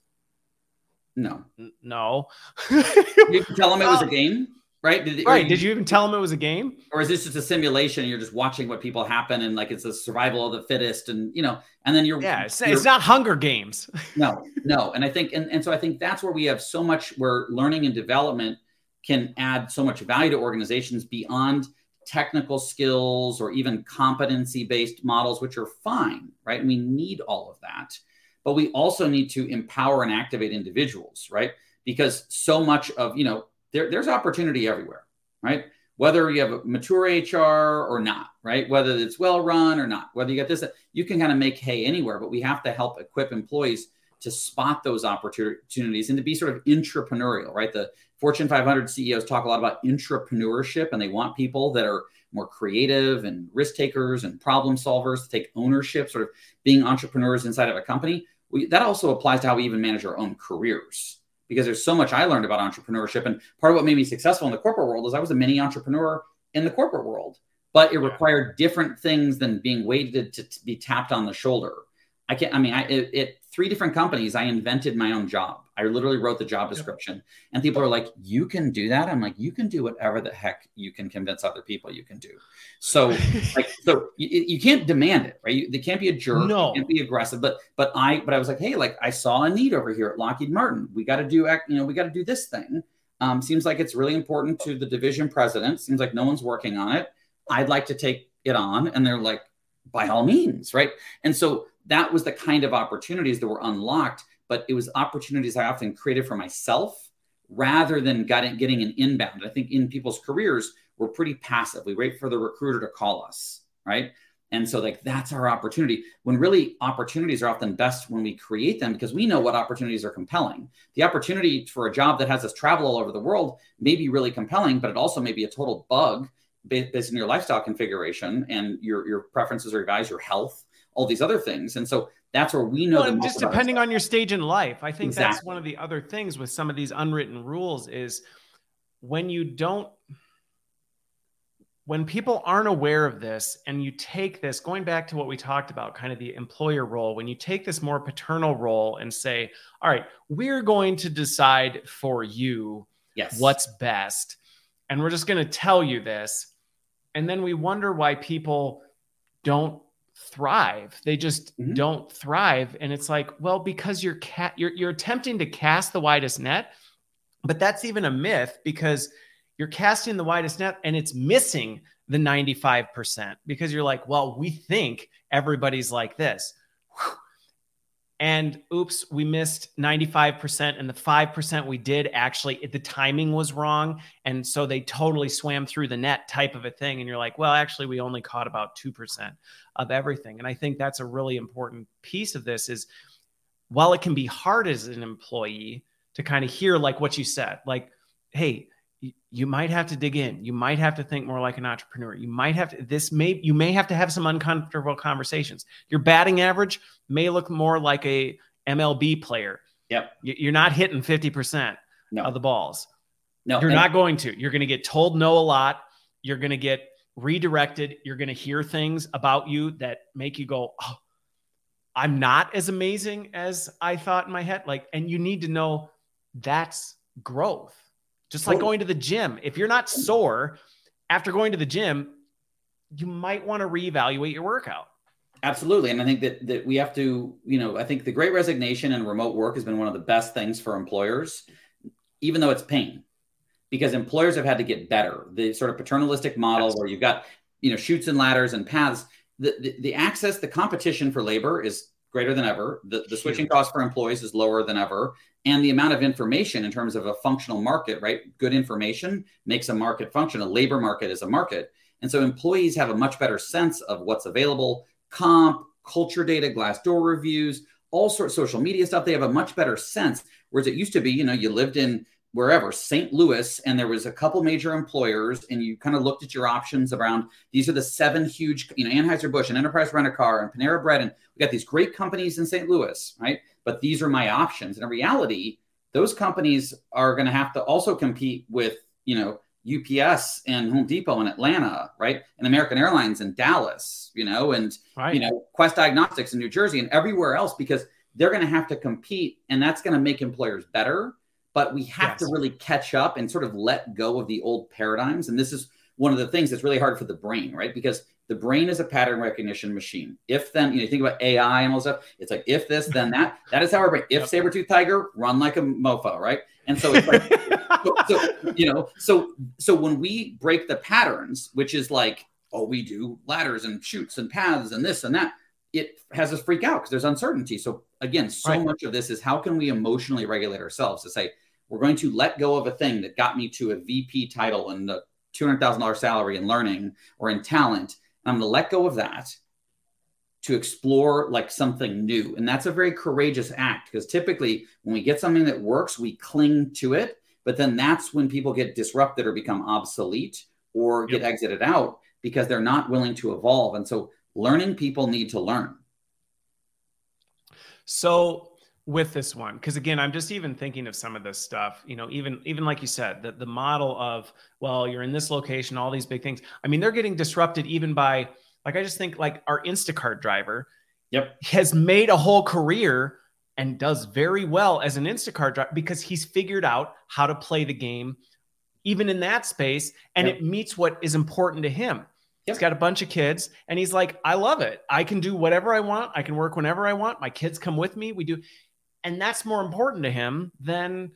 No. no. you tell them it was a game? Right? Did, right. You, did you even tell them it was a game? Or is this just a simulation? you're just watching what people happen and like it's a survival of the fittest and, you know, and then you're. Yeah, it's, you're, it's not Hunger Games. no, no. And I think, and, and so I think that's where we have so much where learning and development can add so much value to organizations beyond technical skills or even competency based models, which are fine, right? And we need all of that. But we also need to empower and activate individuals, right? Because so much of, you know, there, there's opportunity everywhere, right? Whether you have a mature HR or not, right? Whether it's well run or not, whether you get this, you can kind of make hay anywhere, but we have to help equip employees to spot those opportunities and to be sort of entrepreneurial, right? The Fortune 500 CEOs talk a lot about entrepreneurship and they want people that are more creative and risk takers and problem solvers to take ownership, sort of being entrepreneurs inside of a company. We, that also applies to how we even manage our own careers, because there's so much I learned about entrepreneurship. And part of what made me successful in the corporate world is I was a mini entrepreneur in the corporate world, but it required different things than being waited to, to be tapped on the shoulder. I can't, I mean, I, it, it three different companies, I invented my own job. I literally wrote the job description. And people are like, you can do that? I'm like, you can do whatever the heck you can convince other people you can do. So, like, so you, you can't demand it, right? You, they can't be a jerk. No. You can't be aggressive. But, but I, but I was like, hey, like, I saw a need over here at Lockheed Martin. We got to do, you know, we got to do this thing. Um, seems like it's really important to the division president. Seems like no one's working on it. I'd like to take it on. And they're like, by all means, right? And so that was the kind of opportunities that were unlocked but it was opportunities I often created for myself rather than getting, an inbound. I think in people's careers, we're pretty passive. We wait for the recruiter to call us, right? And so, like, that's our opportunity. When really opportunities are often best when we create them because we know what opportunities are compelling. The opportunity for a job that has us travel all over the world may be really compelling, but it also may be a total bug based on your lifestyle configuration and your, your preferences or your your health, all these other things. And so, that's where we know. Well, just depending on your stage in life, I think exactly. that's one of the other things with some of these unwritten rules is when you don't, when people aren't aware of this, and you take this, going back to what we talked about, kind of the employer role, when you take this more paternal role and say, "All right, we're going to decide for you yes. what's best," and we're just going to tell you this, and then we wonder why people don't thrive. They just mm-hmm. don't thrive. And it's like, well, because you're cat you're you're attempting to cast the widest net, but that's even a myth because you're casting the widest net and it's missing the 95% because you're like, well, we think everybody's like this. And oops, we missed 95%. And the 5% we did actually, the timing was wrong. And so they totally swam through the net type of a thing. And you're like, well, actually, we only caught about 2% of everything. And I think that's a really important piece of this is while it can be hard as an employee to kind of hear, like what you said, like, hey, you might have to dig in. You might have to think more like an entrepreneur. You might have to this may you may have to have some uncomfortable conversations. Your batting average may look more like a mlb player. Yep. You're not hitting 50% no. of the balls. No you're and- not going to. You're going to get told no a lot. You're going to get redirected. You're going to hear things about you that make you go oh i'm not as amazing as i thought in my head. Like and you need to know that's growth just like going to the gym. If you're not sore after going to the gym, you might want to reevaluate your workout. Absolutely. And I think that that we have to, you know, I think the great resignation and remote work has been one of the best things for employers, even though it's pain. Because employers have had to get better. The sort of paternalistic model Absolutely. where you've got, you know, chutes and ladders and paths, the, the, the access, the competition for labor is greater than ever. The, the switching cost for employees is lower than ever and the amount of information in terms of a functional market, right? Good information makes a market function. A labor market is a market. And so employees have a much better sense of what's available, comp, culture data, Glassdoor reviews, all sorts of social media stuff. They have a much better sense. Whereas it used to be, you know, you lived in wherever, St. Louis, and there was a couple major employers, and you kind of looked at your options around these are the seven huge, you know, Anheuser-Busch and Enterprise Rent-A-Car and Panera Bread. And we got these great companies in St. Louis, right? but these are my options. And in reality, those companies are going to have to also compete with, you know, UPS and Home Depot in Atlanta, right? And American Airlines in Dallas, you know, and right. you know, Quest Diagnostics in New Jersey and everywhere else because they're going to have to compete and that's going to make employers better, but we have yes. to really catch up and sort of let go of the old paradigms and this is one of the things that's really hard for the brain, right? Because the brain is a pattern recognition machine. If then, you know, you think about AI and all stuff, it's like if this, then that. That is how our brain. If saber tooth tiger, run like a mofo, right? And so it's like, so, so, you know, so so when we break the patterns, which is like, oh, we do ladders and chutes and paths and this and that, it has us freak out because there's uncertainty. So again, so right. much of this is how can we emotionally regulate ourselves to say we're going to let go of a thing that got me to a VP title and the $200,000 salary in learning or in talent I'm going to let go of that to explore like something new. And that's a very courageous act because typically when we get something that works, we cling to it. But then that's when people get disrupted or become obsolete or get exited out because they're not willing to evolve. And so learning people need to learn. So with this one because again i'm just even thinking of some of this stuff you know even even like you said the, the model of well you're in this location all these big things i mean they're getting disrupted even by like i just think like our instacart driver yep has made a whole career and does very well as an instacart driver because he's figured out how to play the game even in that space and yep. it meets what is important to him Yep. He's got a bunch of kids and he's like, I love it. I can do whatever I want. I can work whenever I want. My kids come with me. We do. And that's more important to him than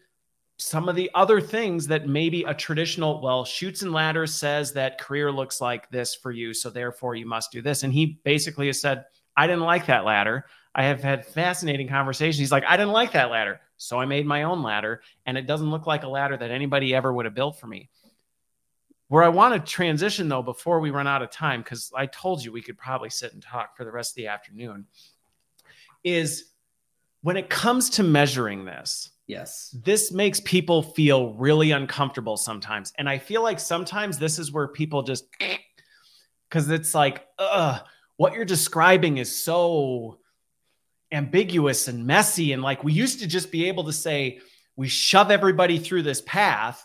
some of the other things that maybe a traditional, well, chutes and ladders says that career looks like this for you. So therefore you must do this. And he basically has said, I didn't like that ladder. I have had fascinating conversations. He's like, I didn't like that ladder. So I made my own ladder. And it doesn't look like a ladder that anybody ever would have built for me. Where I want to transition though, before we run out of time, because I told you we could probably sit and talk for the rest of the afternoon, is when it comes to measuring this, yes, this makes people feel really uncomfortable sometimes. And I feel like sometimes this is where people just because it's like, ugh, what you're describing is so ambiguous and messy. And like we used to just be able to say, we shove everybody through this path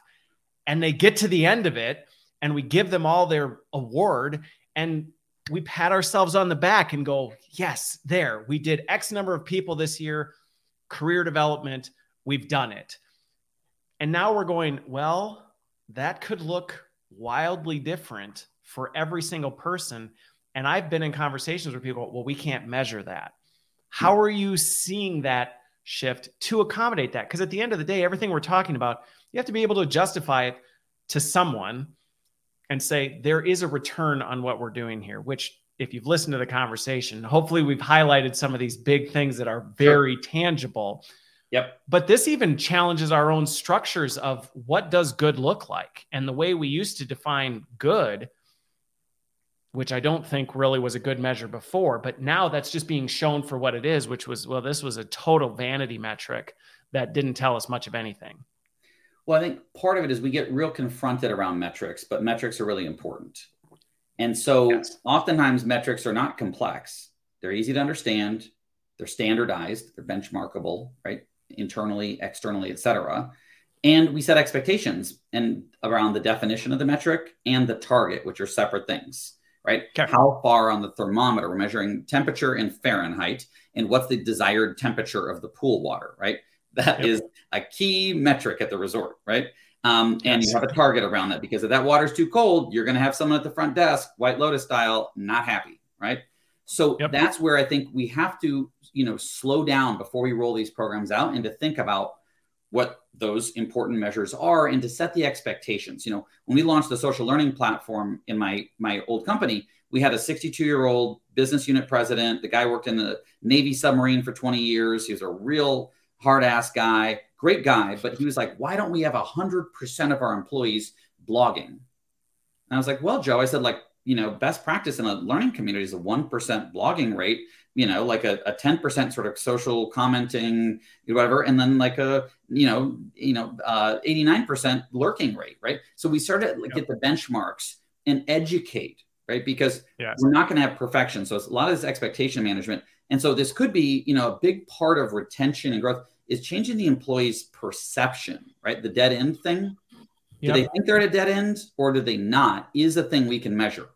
and they get to the end of it and we give them all their award. And we pat ourselves on the back and go, yes, there, we did X number of people this year, career development, we've done it. And now we're going, well, that could look wildly different for every single person. And I've been in conversations where people, well, we can't measure that. How are you seeing that shift to accommodate that? Because at the end of the day, everything we're talking about, you have to be able to justify it to someone and say there is a return on what we're doing here, which if you've listened to the conversation. Hopefully, we've highlighted some of these big things that are very sure. tangible. Yep. But this even challenges our own structures of what does good look like and the way we used to define good, which I don't think really was a good measure before. But now that's just being shown for what it is, which was, well, this was a total vanity metric that didn't tell us much of anything. Well, I think part of it is we get real confronted around metrics, but metrics are really important. And so yes. oftentimes metrics are not complex. They're easy to understand. They're standardized. They're benchmarkable, right? Internally, externally, et cetera. And we set expectations and around the definition of the metric and the target, which are separate things, right? Okay. How far on the thermometer we're measuring temperature in Fahrenheit and what's the desired temperature of the pool water, right? That yep. is a key metric at the resort, right? Um, and you have a target around that because if that water's too cold, you're going to have someone at the front desk, White Lotus style, not happy, right? So yep. that's where I think we have to, you know, slow down before we roll these programs out and to think about what those important measures are and to set the expectations. You know, when we launched the social learning platform in my my old company, we had a 62 year old business unit president. The guy worked in the Navy submarine for 20 years. He was a real hard ass guy great guy, but he was like, why don't we have 100% of our employees blogging? And I was like, well, Joe, I said, like, you know, best practice in a learning community is a 1% blogging rate, you know, like a, a 10% sort of social commenting, whatever. And then like a, you know, you know, uh, 89% lurking rate, right? So we started to yep. get the benchmarks and educate, right? Because yes. we're not going to have perfection. So it's a lot of this expectation management. And so this could be, you know, a big part of retention and growth is changing the employee's perception, right? The dead end thing. Do yep. they think they're at a dead end or do they not? Is a thing we can measure,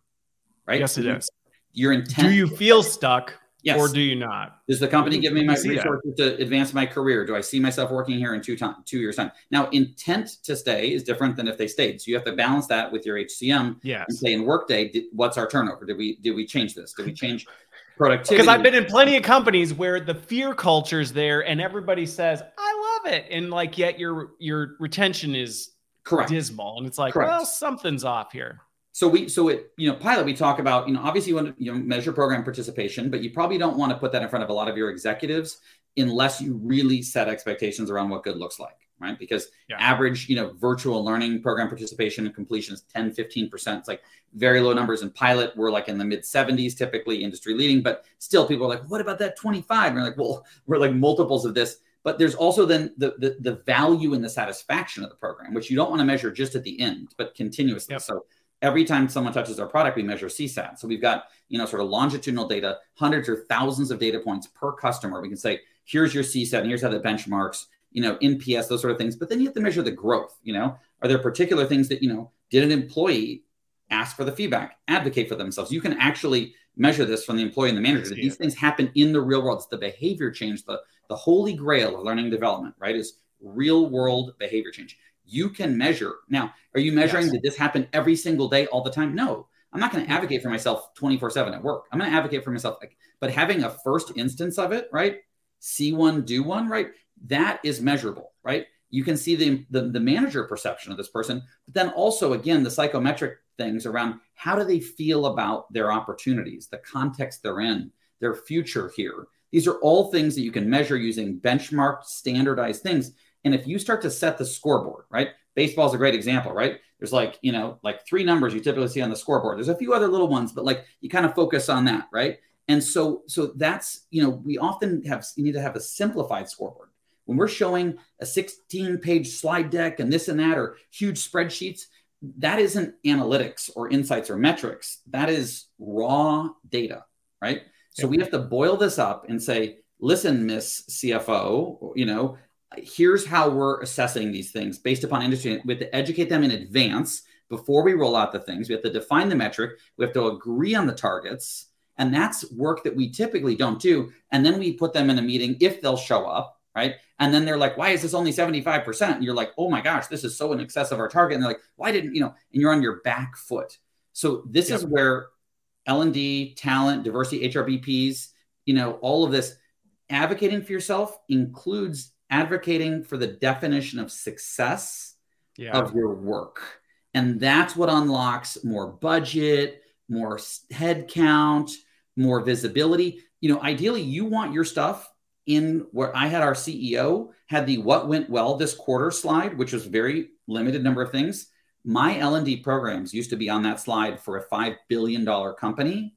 right? Yes, it is. Your intent. Do you feel stuck? Yes. Or do you not? Does the company give me my resources that. to advance my career? Do I see myself working here in two time, two years time? Now, intent to stay is different than if they stayed. So you have to balance that with your HCM. Yes. And say in Workday, did, what's our turnover? Did we did we change this? Did we change productivity. Because I've been in plenty of companies where the fear culture's there and everybody says, I love it. And like yet your your retention is correct dismal. And it's like, correct. well, something's off here. So we so it, you know, pilot, we talk about, you know, obviously you want to you know measure program participation, but you probably don't want to put that in front of a lot of your executives unless you really set expectations around what good looks like right? Because yeah. average, you know, virtual learning program participation and completion is 10, 15%. It's like very low numbers in pilot. We're like in the mid 70s, typically industry leading, but still people are like, what about that 25? And we're like, well, we're like multiples of this. But there's also then the, the, the value and the satisfaction of the program, which you don't want to measure just at the end, but continuously. Yep. So every time someone touches our product, we measure CSAT. So we've got, you know, sort of longitudinal data, hundreds or thousands of data points per customer. We can say, here's your CSAT and here's how the benchmarks you know, NPS, those sort of things. But then you have to measure the growth. You know, are there particular things that, you know, did an employee ask for the feedback, advocate for themselves? You can actually measure this from the employee and the manager. That these things happen in the real world. It's the behavior change, the, the holy grail of learning development, right? Is real world behavior change. You can measure. Now, are you measuring yes. did this happen every single day all the time? No. I'm not going to mm-hmm. advocate for myself 24 7 at work. I'm going to advocate for myself. But having a first instance of it, right? See one, do one, right? That is measurable, right? You can see the, the, the manager perception of this person, but then also, again, the psychometric things around how do they feel about their opportunities, the context they're in, their future here. These are all things that you can measure using benchmarked, standardized things. And if you start to set the scoreboard, right? Baseball is a great example, right? There's like, you know, like three numbers you typically see on the scoreboard. There's a few other little ones, but like you kind of focus on that, right? And so, so that's, you know, we often have, you need to have a simplified scoreboard when we're showing a 16 page slide deck and this and that, or huge spreadsheets, that isn't analytics or insights or metrics. That is raw data, right? So we have to boil this up and say, listen, Miss CFO, you know, here's how we're assessing these things based upon industry. We have to educate them in advance before we roll out the things. We have to define the metric. We have to agree on the targets. And that's work that we typically don't do. And then we put them in a meeting if they'll show up right? And then they're like, why is this only 75%? And you're like, oh my gosh, this is so in excess of our target. And they're like, why didn't, you know, and you're on your back foot. So this yep. is where L&D, talent, diversity, HRBPs, you know, all of this advocating for yourself includes advocating for the definition of success yeah. of your work. And that's what unlocks more budget, more head count, more visibility. You know, ideally, you want your stuff in where I had our CEO had the what went well this quarter slide, which was very limited number of things. My L&D programs used to be on that slide for a $5 billion company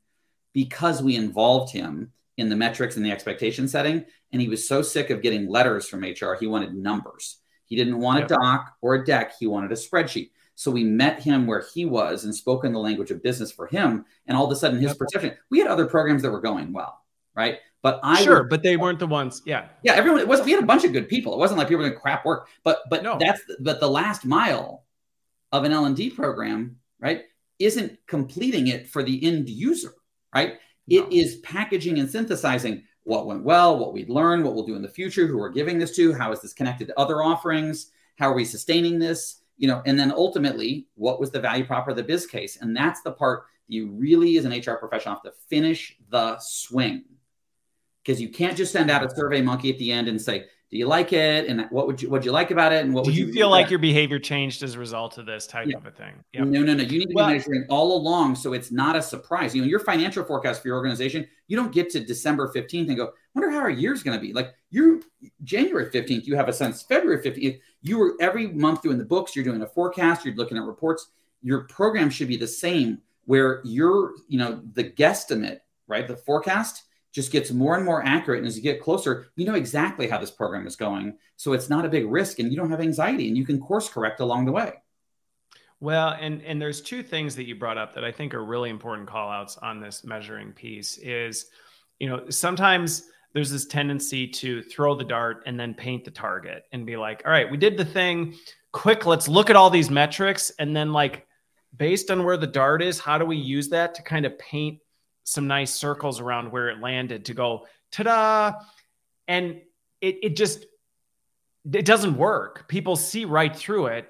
because we involved him in the metrics and the expectation setting. And he was so sick of getting letters from HR, he wanted numbers. He didn't want yep. a doc or a deck, he wanted a spreadsheet. So we met him where he was and spoke in the language of business for him. And all of a sudden, his yep. perception, we had other programs that were going well, right? But I sure, would, but they weren't the ones. Yeah, yeah. Everyone, it was we had a bunch of good people. It wasn't like people were doing crap work. But but no. that's but the last mile of an L and D program, right, isn't completing it for the end user, right? No. It is packaging and synthesizing what went well, what we learned, what we'll do in the future, who we're giving this to, how is this connected to other offerings, how are we sustaining this, you know, and then ultimately, what was the value prop of the biz case? And that's the part you really, as an HR professional, have to finish the swing because you can't just send out a survey monkey at the end and say, do you like it? And what would you what you like about it? And what do would you, you feel like your behavior changed as a result of this type yeah. of a thing? Yep. no no. No you need to well, be measuring all along so it's not a surprise. You know your financial forecast for your organization you don't get to december 15th and go wonder how our year's going to be. Like you're january 15th you have a sense. February 15th you were every month doing the books you're doing a forecast you're looking at reports. Your program should be the same where you're you know the guesstimate right the forecast just gets more and more accurate. And as you get closer, you know exactly how this program is going. So it's not a big risk and you don't have anxiety and you can course correct along the way. Well, and and there's two things that you brought up that I think are really important call outs on this measuring piece is, you know, sometimes there's this tendency to throw the dart and then paint the target and be like, all right, we did the thing. Quick, let's look at all these metrics. And then, like, based on where the dart is, how do we use that to kind of paint some nice circles around where it landed to go ta-da! And it, it just it doesn't work. People see right through it.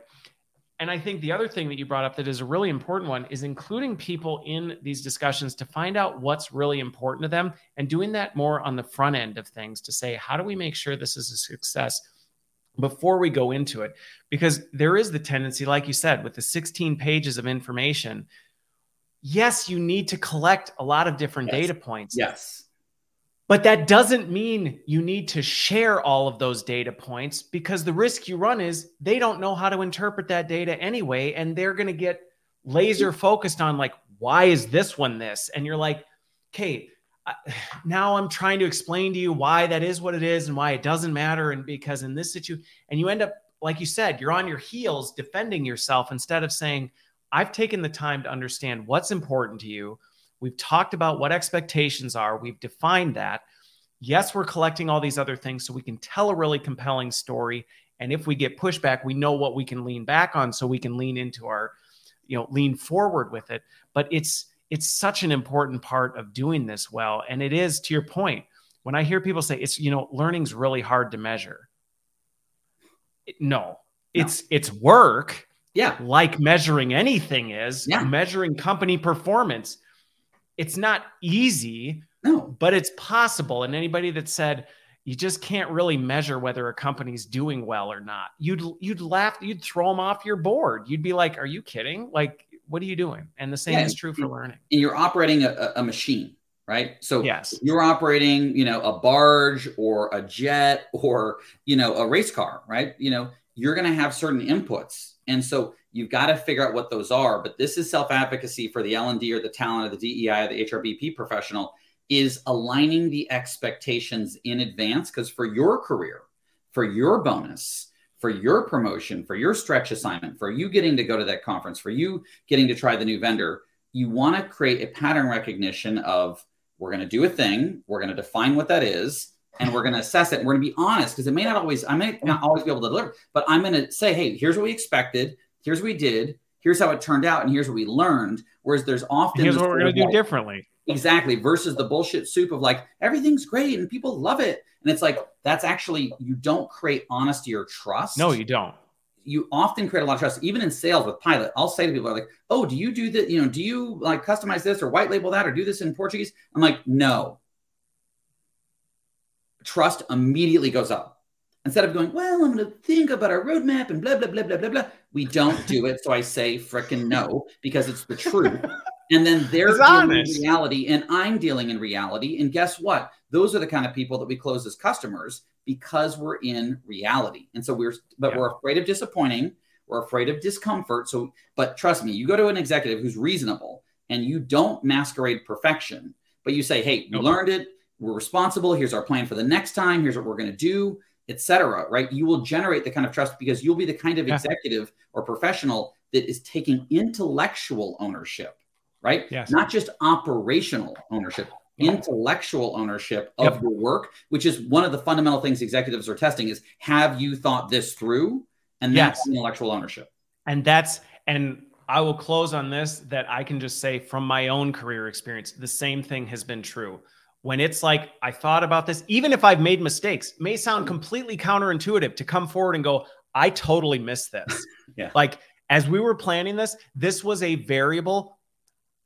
And i think the other thing that you brought up that is a really important one is including people in these discussions to find out what's really important to them and doing that more on the front end of things to say how do we make sure this is a success before we go into it? Because there is the tendency like you said with the 16 pages of information yes, you need to collect a lot of different yes. data points. Yes. But that doesn't mean you need to share all of those data points because the risk you run is they don't know how to interpret that data anyway. And they're going to get laser focused on, like, why is this one this? And you're like, okay, now I'm trying to explain to you why that is what it is and why it doesn't matter. And because in this situation, and you end up, like you said, you're on your heels defending yourself instead of saying, I've taken the time to understand what's important to you. We've talked about what expectations are, we've defined that. Yes, we're collecting all these other things so we can tell a really compelling story. And if we get pushback, we know what we can lean back on so we can lean into our, you know, lean forward with it. But it's, it's such an important part of doing this well. And it is to your point, when I hear people say it's, you know, learning's really hard to measure. No, no. it's, it's work yeah. Like measuring anything is, yeah. measuring company performance. It's not easy, no, but it's possible. And anybody that said you just can't really measure whether a company's doing well or not, you'd you'd laugh, you'd throw them off your board. You'd be like, "Are you kidding? Like, what are you doing?" And the same yeah, is true for learning. And you're operating a, a machine, right? So yes, you're operating, you know, a barge or a jet or you know a race car, right? You know, you're going to have certain inputs and so you've got to figure out what those are. But this is self advocacy for the L and D or the talent or the DEI or the HRBP professional is aligning the expectations in advance. Because for your career, for your bonus, for your promotion, for your stretch assignment, for you getting to go to that conference, for you getting to try the new vendor, you want to create a pattern recognition of we're going to do a thing, we're going to define what that is, and we're going to assess it. And we're going to be honest because it may not always, I may not always be able to deliver, but I'm going to say, hey, here's what we expected. Here's what we did. Here's how it turned out. And here's what we learned. Whereas there's often, here's what we're going to do differently. Exactly. Versus the bullshit soup of like, everything's great and people love it. And it's like, that's actually, you don't create honesty or trust. No, you don't. You often create a lot of trust, even in sales with Pilot. I'll say to people like, "Oh, do you do that? You know, do you like customize this or white label that or do this in Portuguese?" I'm like, "No, trust immediately goes up. Instead of going, well, I'm going to think about our roadmap and blah, blah, blah, blah, blah, blah. We don't do it. So I say fricking no because it's the truth. And then they're it's dealing honest. in reality, and I'm dealing in reality. And guess what? Those are the kind of people that we close as customers because we're in reality. And so we're, but yeah. we're afraid of disappointing. We're afraid of discomfort. So, but trust me, you go to an executive who's reasonable and you don't masquerade perfection, but you say, hey, we learned it. We're responsible. Here's our plan for the next time. Here's what we're going to do, etc. Right? You will generate the kind of trust because you'll be the kind of yeah. executive or professional that is taking intellectual ownership, right? Yes. Not just operational ownership intellectual ownership of yep. your work, which is one of the fundamental things executives are testing is have you thought this through? And that's yes. intellectual ownership. And that's and I will close on this that I can just say from my own career experience, the same thing has been true. When it's like I thought about this, even if I've made mistakes, may sound mm. completely counterintuitive to come forward and go, I totally missed this. yeah. Like as we were planning this, this was a variable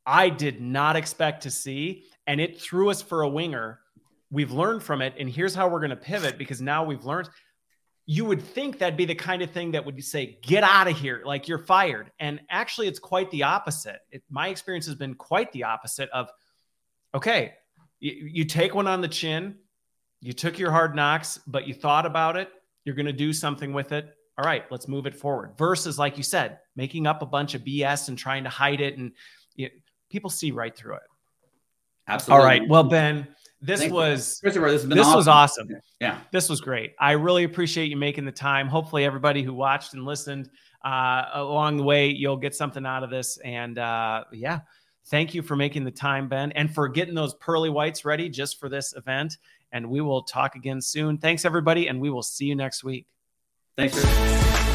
I did not expect to see and it threw us for a winger. We've learned from it, and here's how we're going to pivot because now we've learned. You would think that'd be the kind of thing that would say, "Get out of here!" Like you're fired. And actually, it's quite the opposite. It, my experience has been quite the opposite. Of, okay, you, you take one on the chin, you took your hard knocks, but you thought about it. You're going to do something with it. All right, let's move it forward. Versus, like you said, making up a bunch of BS and trying to hide it, and you, people see right through it. Absolutely. All right. Well, Ben, this Thanks, was Christopher. This, this awesome. was awesome. Yeah. This was great. I really appreciate you making the time. Hopefully, everybody who watched and listened uh, along the way, you'll get something out of this. And uh, yeah, thank you for making the time, Ben, and for getting those pearly whites ready just for this event. And we will talk again soon. Thanks, everybody, and we will see you next week. Thanks.